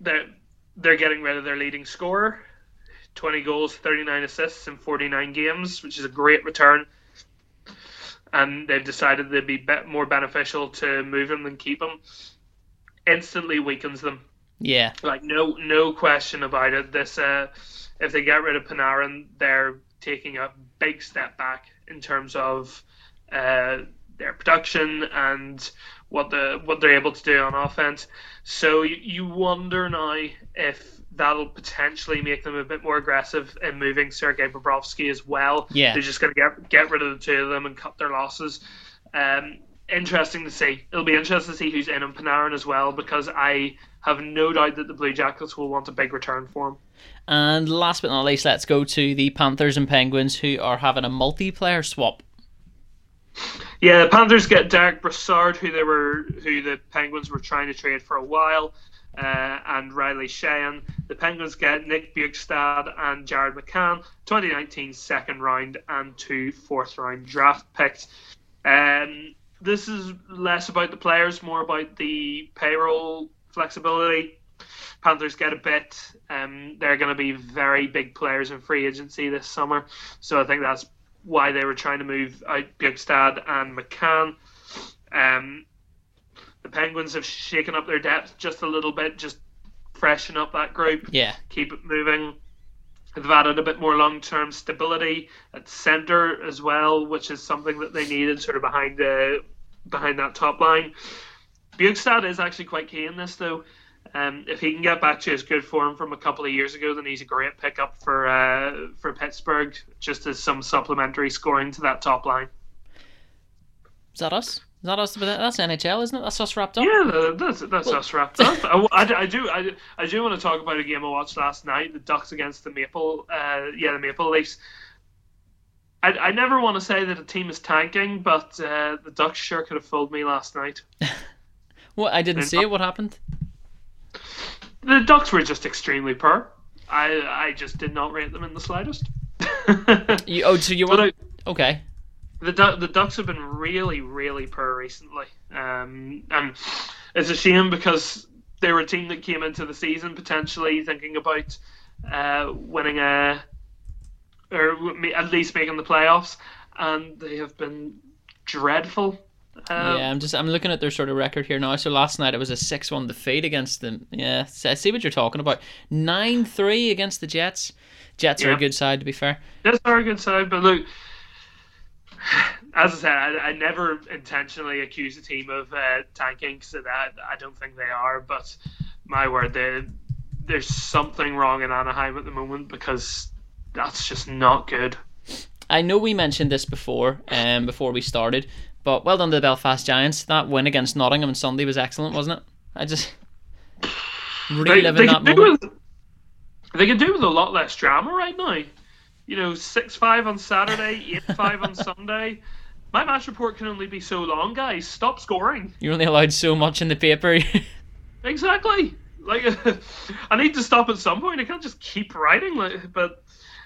they're they're getting rid of their leading scorer, 20 goals, 39 assists in 49 games, which is a great return. And they've decided they'd be bit more beneficial to move him than keep him. Instantly weakens them. Yeah. Like no no question about it. This uh, if they get rid of Panarin, they're taking a big step back in terms of uh, their production and what the what they're able to do on offense. So you, you wonder now if that'll potentially make them a bit more aggressive in moving Sergei Bobrovsky as well. Yeah. They're just going to get get rid of the two of them and cut their losses. Um, interesting to see. It'll be interesting to see who's in on Panarin as well because I have no doubt that the Blue Jackets will want a big return for him. And last but not least, let's go to the Panthers and Penguins, who are having a multiplayer swap. (laughs) Yeah, the Panthers get Derick Brassard, who they were, who the Penguins were trying to trade for a while, uh, and Riley Sheahan. The Penguins get Nick Bjugstad and Jared McCann, 2019 second round and two fourth round draft picks. Um, this is less about the players, more about the payroll flexibility. Panthers get a bit. Um, they're going to be very big players in free agency this summer, so I think that's why they were trying to move out Bjugstad and McCann. Um, the Penguins have shaken up their depth just a little bit, just freshen up that group, Yeah. keep it moving. They've added a bit more long term stability at centre as well, which is something that they needed sort of behind the behind that top line. Bjugstad is actually quite key in this though. Um, if he can get back to his good form from a couple of years ago, then he's a great pickup for uh, for Pittsburgh, just as some supplementary scoring to that top line. Is that us? Is that us? That's NHL, isn't it? That's us wrapped up. Yeah, that's that's well, us wrapped up. (laughs) I, I, I, do I, I do want to talk about a game I watched last night: the Ducks against the Maple. Uh, yeah, the Maple Leafs. I, I never want to say that a team is tanking, but uh, the Ducks sure could have fooled me last night. (laughs) well, I didn't see it. What happened? The Ducks were just extremely poor. I I just did not rate them in the slightest. (laughs) you, oh, so you want? okay. The the Ducks have been really really poor recently, um, and it's a shame because they were a team that came into the season potentially thinking about uh, winning a or at least making the playoffs, and they have been dreadful. Um, yeah, I'm just I'm looking at their sort of record here now. So last night it was a six-one defeat against them. Yeah, I see what you're talking about. Nine-three against the Jets. Jets yeah. are a good side, to be fair. Jets are a good side, but look, as I said, I, I never intentionally accuse a team of uh, tanking, so that I don't think they are. But my word, they, there's something wrong in Anaheim at the moment because that's just not good. I know we mentioned this before, um, before we started, but well done to the Belfast Giants. That win against Nottingham on Sunday was excellent, wasn't it? I just reliving that moment. With, they could do with a lot less drama right now. You know, six five on Saturday, eight five on Sunday. My match report can only be so long, guys. Stop scoring. You're only allowed so much in the paper. (laughs) exactly. Like, (laughs) I need to stop at some point. I can't just keep writing. Like, but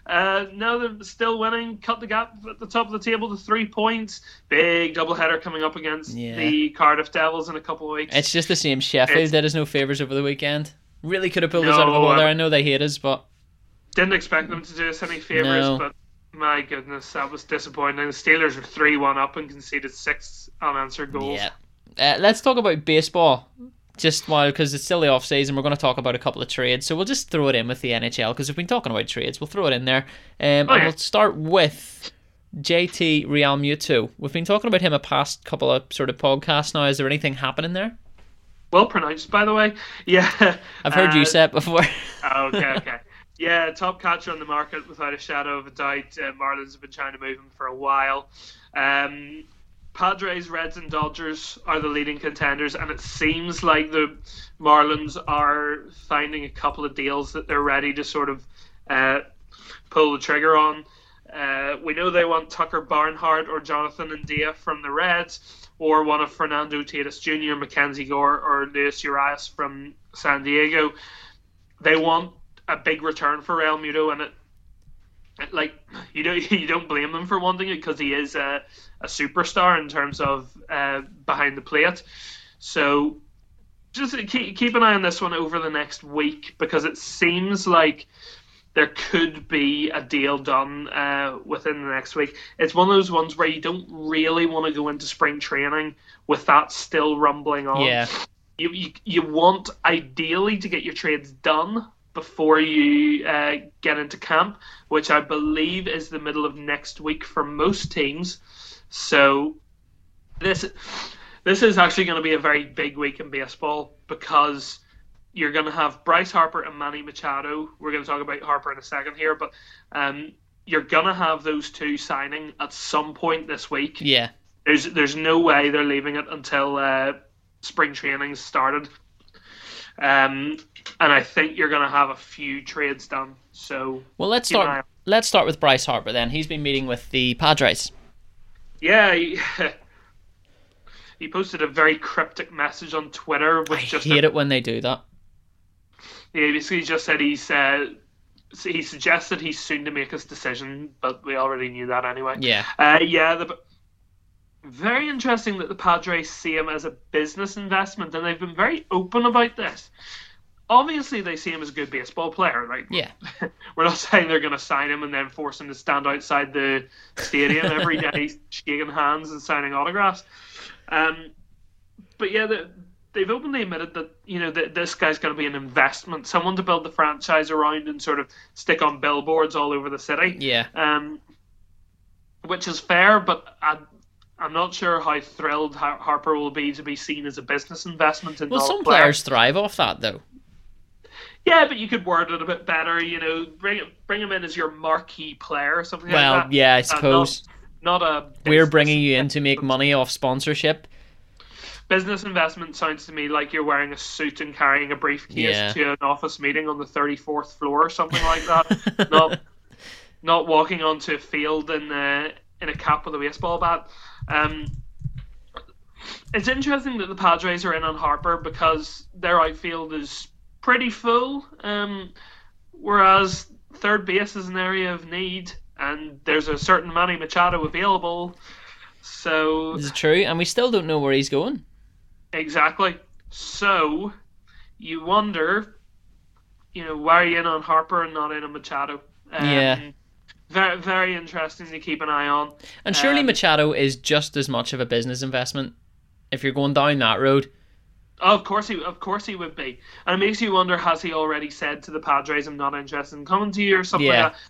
uh, now they're still winning, cut the gap at the top of the table to three points. Big doubleheader coming up against yeah. the Cardiff Devils in a couple of weeks. It's just the same. Sheffield it's, did us no favours over the weekend. Really could have pulled no, us out of the water. I know they hate us, but didn't expect them to do us any favours. No. But my goodness, that was disappointing. The Steelers were three one up and conceded six unanswered goals. Yeah. Uh, let's talk about baseball just while because it's still the off season, we're going to talk about a couple of trades. So we'll just throw it in with the NHL because we've been talking about trades. We'll throw it in there, um, oh, and we'll start with JT Real Realmuto. We've been talking about him a past couple of sort of podcasts now. Is there anything happening there? Well pronounced, by the way. (laughs) Yeah, I've heard uh, you say it before. (laughs) Oh, okay, okay. Yeah, top catcher on the market without a shadow of a doubt. Uh, Marlins have been trying to move him for a while. Um, Padres, Reds, and Dodgers are the leading contenders, and it seems like the Marlins are finding a couple of deals that they're ready to sort of uh, pull the trigger on. Uh, we know they want Tucker Barnhart or Jonathan India from the Reds, or one of Fernando Tatis Jr., Mackenzie Gore, or Luis Urias from San Diego. They want a big return for Realmuto, and it like you don't (laughs) you don't blame them for wanting it because he is a, a superstar in terms of uh, behind the plate. So just keep keep an eye on this one over the next week because it seems like there could be a deal done uh, within the next week. It's one of those ones where you don't really want to go into spring training with that still rumbling on. Yeah. You, you, you want ideally to get your trades done before you uh, get into camp, which I believe is the middle of next week for most teams. So this this is actually going to be a very big week in baseball because you're going to have Bryce Harper and Manny Machado. We're going to talk about Harper in a second here, but um, you're going to have those two signing at some point this week. Yeah. There's there's no way they're leaving it until uh, spring training started. Um, and I think you're going to have a few trades done. So well, let's start. Let's start with Bryce Harper. Then he's been meeting with the Padres. Yeah, he, (laughs) he posted a very cryptic message on Twitter. With I just hate a, it when they do that. Yeah, basically he just said he's. Uh, he suggested he's soon to make his decision, but we already knew that anyway. Yeah. Uh, yeah. The, very interesting that the Padres see him as a business investment, and they've been very open about this. Obviously, they see him as a good baseball player. Like, yeah, (laughs) we're not saying they're going to sign him and then force him to stand outside the stadium every day, (laughs) shaking hands and signing autographs. Um, but yeah, the, they've openly admitted that you know that this guy's going to be an investment, someone to build the franchise around and sort of stick on billboards all over the city. Yeah. Um, which is fair, but I, I'm not sure how thrilled Harper will be to be seen as a business investment. In well, some players thrive off that, though. Yeah, but you could word it a bit better. You know, bring bring him in as your marquee player or something well, like that. Well, yeah, I Uh, suppose not, not a. we're bringing you in to make money off sponsorship. business investment sounds to me like you're wearing a suit and carrying a briefcase Yeah. to an office meeting on the 34th floor or something like that. not (laughs) not walking onto a field in uh, in a cap with a baseball bat. Um, it's interesting that the Padres are in on Harper because their outfield is pretty full, um, whereas third base is an area of need, and there's a certain Manny Machado available. So This is true, and we still don't know where he's going. Exactly. So you wonder, you know, why are you in on Harper and not in on Machado? Um, Yeah. Very, very interesting to keep an eye on. And surely Um, Machado is just as much of a business investment if you're going down that road. Oh, of course he, of course he would be. And it makes you wonder: has he already said to the Padres, "I'm not interested in coming to you" or something Yeah. like that?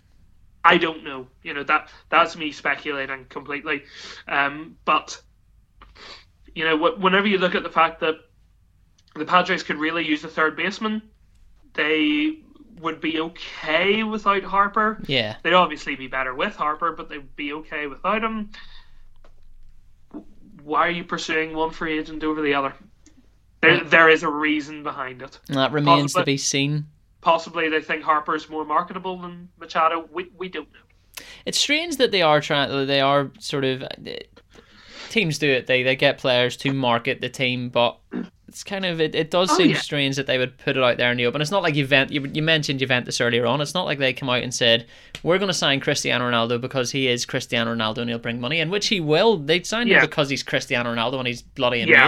I don't know. You know that that's me speculating completely. Um, but you know, wh- whenever you look at the fact that the Padres could really use a third baseman, they would be okay without Harper. Yeah. They'd obviously be better with Harper, but they'd be okay without him. Why are you pursuing one free agent over the other? There, there is a reason behind it. And that remains to be seen. Possibly they think Harper's more marketable than Machado. We, we don't know. It's strange that they are trying. They are sort of uh, teams do it. They they get players to market the team, but it's kind of it. It does Oh, seem yeah. strange that they would put it out there in the open. It's not like Juventus. You, you mentioned Juventus earlier on. It's not like they come out and said we're going to sign Cristiano Ronaldo because he is Cristiano Ronaldo and he'll bring money in, which he will. They signed Yeah. him because he's Cristiano Ronaldo and he's bloody Yeah.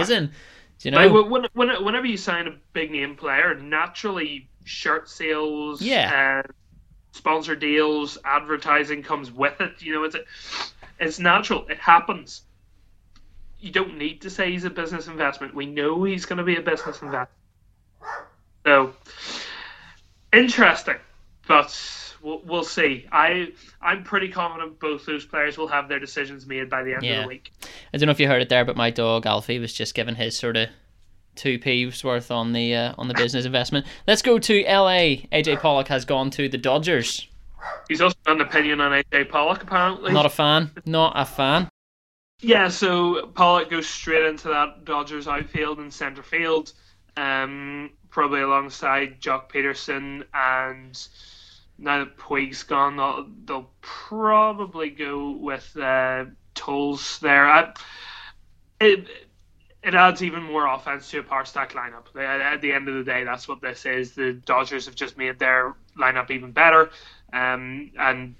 Do you know? Like, when, when, whenever you sign a big name player, naturally shirt sales, Yeah. uh, sponsor deals, advertising comes with it. You know, it's it's natural. It happens. You don't need to say he's a business investment. We know he's going to be a business investment. So interesting, but we'll, we'll see. I I'm pretty confident both those players will have their decisions made by the end of the week. I don't know if you heard it there, but my dog Alfie was just giving his sort of two p's worth on the uh, on the business investment. Let's go to L.A. AJ Pollock has gone to the Dodgers. He's also got an opinion on AJ Pollock, apparently. Not a fan. Not a fan. Yeah, so Pollock goes straight into that Dodgers outfield and center field, um, probably alongside Joc Pederson. And now that Puig's gone, they'll, they'll probably go with uh, Toles there. I, it, it adds even more offense to a power stack lineup. At the end of the day, that's what this is. The Dodgers have just made their lineup even better, um, and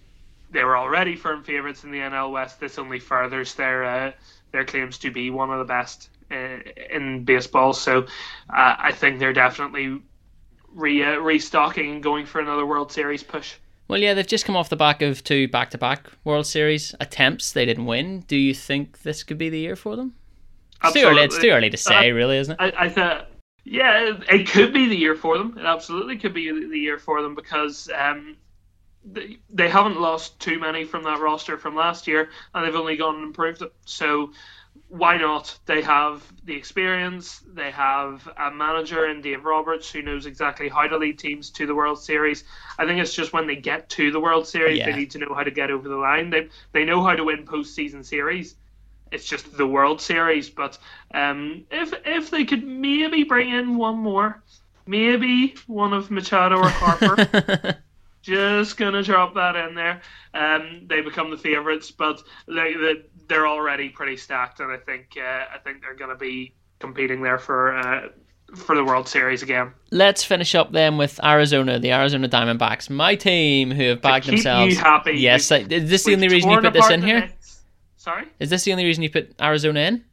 they were already firm favourites in the NL West. This only furthers their uh, their claims to be one of the best uh, in baseball. So uh, I think they're definitely re uh, restocking and going for another World Series push. Well, yeah, they've just come off the back of two back-to-back World Series attempts. They didn't win. Do you think this could be the year for them? It's too early. It's too early to say, really, isn't it? I, I thought, yeah, it, it could be the year for them. It absolutely could be the year for them because um, they, they haven't lost too many from that roster from last year, and they've only gone and improved it. So why not? They have the experience. They have a manager in Dave Roberts who knows exactly how to lead teams to the World Series. I think it's just when they get to the World Series, Yeah. they need to know how to get over the line. They they know how to win postseason series. It's just the World Series. But um, if if they could maybe bring in one more, maybe one of Machado or Harper. (laughs) just gonna drop that in there. Um, they become the favourites, but they, they they're already pretty stacked, and I think uh, I think they're gonna be competing there for uh, for the World Series again. Let's finish up then with Arizona, the Arizona Diamondbacks, my team, who have keep themselves. happy, Yes, we've- is this the only reason you put this in here? Sorry. Is this the only reason you put Arizona in?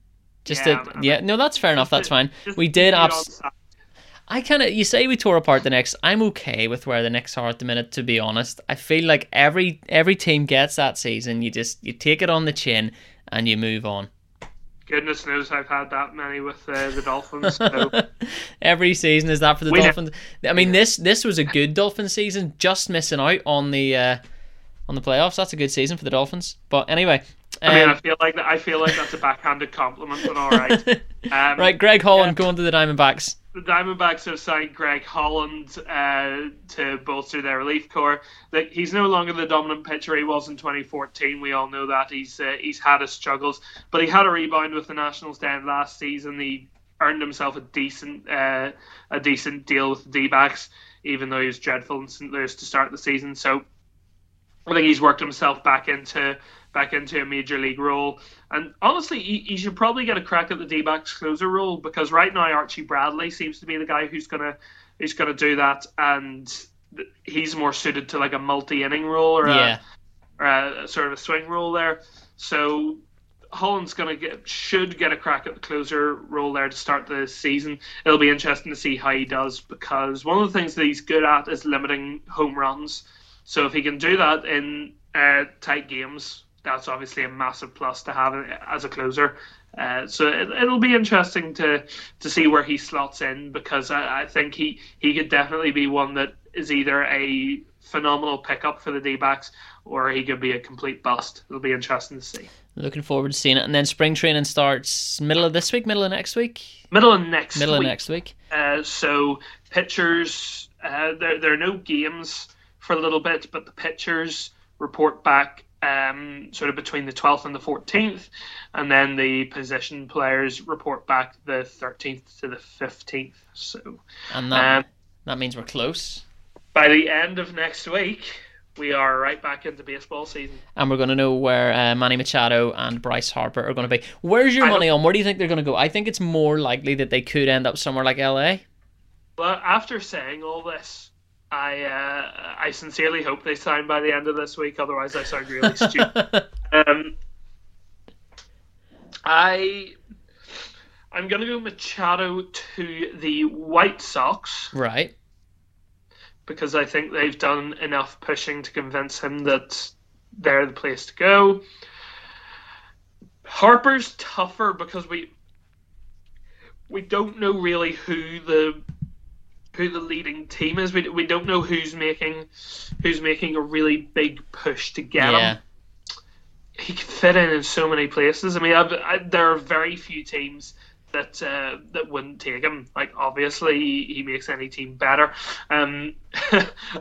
Just Yeah, to, yeah, no, that's fair enough. That's fine. We did you abs- side. I kind of you say we tore apart the Knicks. I'm okay with where the Knicks are at the minute. To be honest, I feel like every every team gets that season. You just you take it on the chin and you move on. Goodness knows I've had that many with uh, the Dolphins. So. (laughs) every season is that for the We. Dolphins. I mean this this was a good Dolphin season. Just missing out on the uh, on the playoffs. That's a good season for the Dolphins. But anyway, I mean, um, I feel like that, I feel like that's a backhanded compliment, but all right. (laughs) Um, right, Greg Holland going to the Diamondbacks. The Diamondbacks have signed Greg Holland uh, to bolster their relief corps. Like he's no longer the dominant pitcher he was in 2014. We all know that he's uh, he's had his struggles, but he had a rebound with the Nationals down last season. He earned himself a decent uh, a decent deal with the D-backs, even though he was dreadful in St. Louis to start the season. So I think he's worked himself back into back into a major league role. And honestly, he, he should probably get a crack at the D-backs closer role because right now Archie Bradley seems to be the guy who's gonna who's gonna do that, and he's more suited to like a multi-inning role or, Yeah. a, or a sort of a swing role there. So Holland's gonna get should get a crack at the closer role there to start the season. It'll be interesting to see how he does because one of the things that he's good at is limiting home runs. So if he can do that in uh, tight games, that's obviously a massive plus to have as a closer. Uh, so it, it'll be interesting to to see where he slots in because I, I think he he could definitely be one that is either a phenomenal pickup for the D-backs or he could be a complete bust. It'll be interesting to see. Looking forward to seeing it. And then spring training starts middle of this week, middle of next week, Middle of next middle week. of next week. Uh, so pitchers, uh, there there are no games for a little bit, but the pitchers report back um, sort of between the 12th and the 14th, and then the position players report back the 13th to the 15th. So And that um, that means we're close. by the end of next week, we are right back into baseball season. And we're going to know where uh, Manny Machado and Bryce Harper are going to be. Where's your I money on? Where do you think they're going to go? I think it's more likely that they could end up somewhere like LA. Well, after saying all this, I uh, I sincerely hope they sign by the end of this week. Otherwise, I sound really stupid. (laughs) Um, I I'm gonna go Machado to the White Sox right. because I think they've done enough pushing to convince him that they're the place to go. Harper's tougher because we we don't know really who the who the leading team is. We, we don't know who's making who's making a really big push to get Yeah. him. He could fit in in so many places. I mean, I've, I, there are very few teams that uh, that wouldn't take him. Like obviously, he, he makes any team better. Um, (laughs)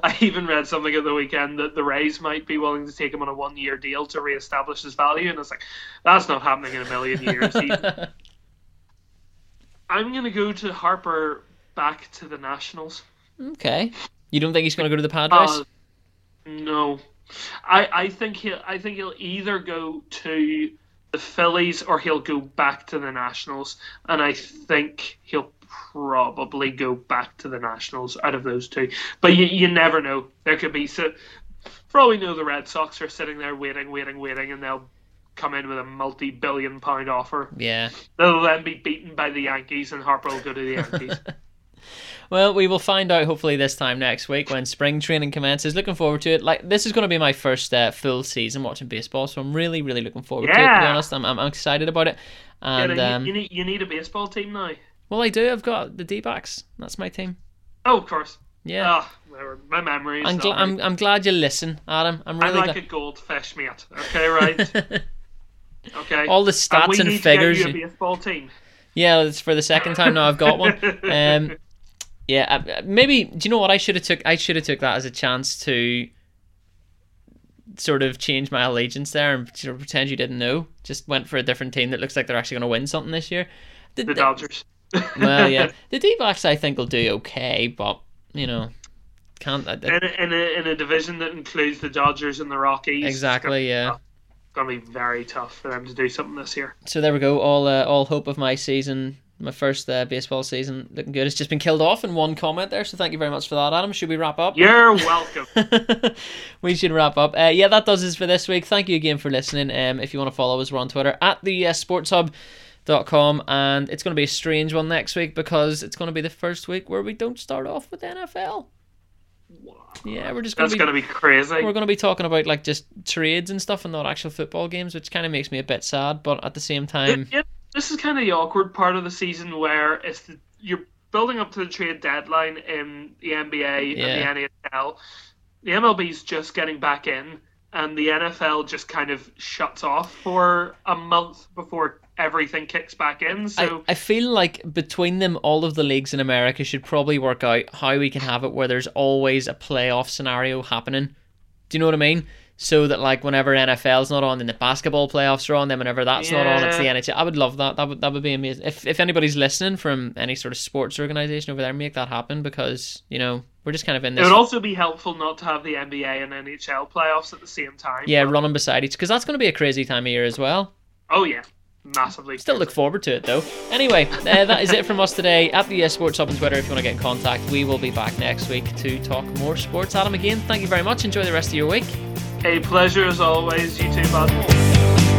I even read something at the weekend that the Rays might be willing to take him on a one-year deal to reestablish his value, and it's like that's not happening in a million years. He- (laughs) I'm gonna go to Harper back to the Nationals. okay. You don't think he's going to go to the Padres? Uh, no, I I think he'll I think he'll either go to the Phillies or he'll go back to the Nationals, and I think he'll probably go back to the Nationals out of those two. But you you never know. There could be so. For all we know, the Red Sox are sitting there waiting, waiting, waiting, and they'll come in with a multi-billion pound offer. yeah. They'll then be beaten by the Yankees, and Harper will go to the Yankees. (laughs) Well, we will find out hopefully this time next week when spring training commences. Looking forward to it. Like this is going to be my first uh, full season watching baseball, so I'm really, really looking forward to it. To be Yeah. honest, I'm, I'm, I'm excited about it. Yeah, And you- um, you, need you need a baseball team now. well, I do. I've got the D-backs. That's my team. Oh, of course. Yeah. Ah, whatever. my memories. I'm, gl- I'm I'm glad you listen, Adam. I'm really. I'm like a goldfish, mate. Okay, right. (laughs) Okay. All the And stats we and need figures. To get you a baseball team. Yeah, it's for the second time now. I've got one. (laughs) Um, yeah, uh, maybe. Do you know what I should have took? I should have took that as a chance to sort of change my allegiance there and sort of pretend you didn't know. Just went for a different team that looks like they're actually going to win something this year. The, The Dodgers. (laughs) well, yeah, (laughs) the D-backs I think will do okay, but you know, can't. I- In a, in, a, in a division that includes the Dodgers and the Rockies. exactly. Yeah. Going to be very tough for them to do something this year. So there we go. All uh, all hope of my season, my first uh, baseball season, looking good. It's just been killed off in one comment there. So thank you very much for that, Adam. Should we wrap up? You're welcome. (laughs) we should wrap up. Uh, yeah, that does us for this week. Thank you again for listening. Um, if you want to follow us, we're on Twitter at the uh, Sports Hub. Dot com and it's going to be a strange one next week because it's going to be the first week where we don't start off with NFL. Yeah, we're just going That's to be going to be crazy. we're going to be talking about like just trades and stuff and not actual football games, which kind of makes me a bit sad. But at the same time, this is kind of the awkward part of the season where it's the, you're building up to the trade deadline in the NBA Yeah. and the NHL. The MLB's just getting back in, and the NFL just kind of shuts off for a month before everything kicks back in. So I, I feel like between them, all of the leagues in America should probably work out how we can have it where there's always a playoff scenario happening. Do you know what I mean? So that like whenever NFL's not on, then the basketball playoffs are on. Then whenever that's not on, it's the NHL. I would love that. That would that would be amazing. If if anybody's listening from any sort of sports organization over there, make that happen because you know we're just kind of in it this. would also be helpful not to have the NBA and NHL playoffs at the same time. yeah, but- running beside each because that's going to be a crazy time of year as well. Oh yeah, massively. Still look forward to it though. Anyway, uh, that is it from us today. At the US Sports Hub on Twitter if you want to get in contact. We will be back next week to talk more sports. Adam, again, thank you very much. Enjoy the rest of your week. A pleasure as always. You too, bud.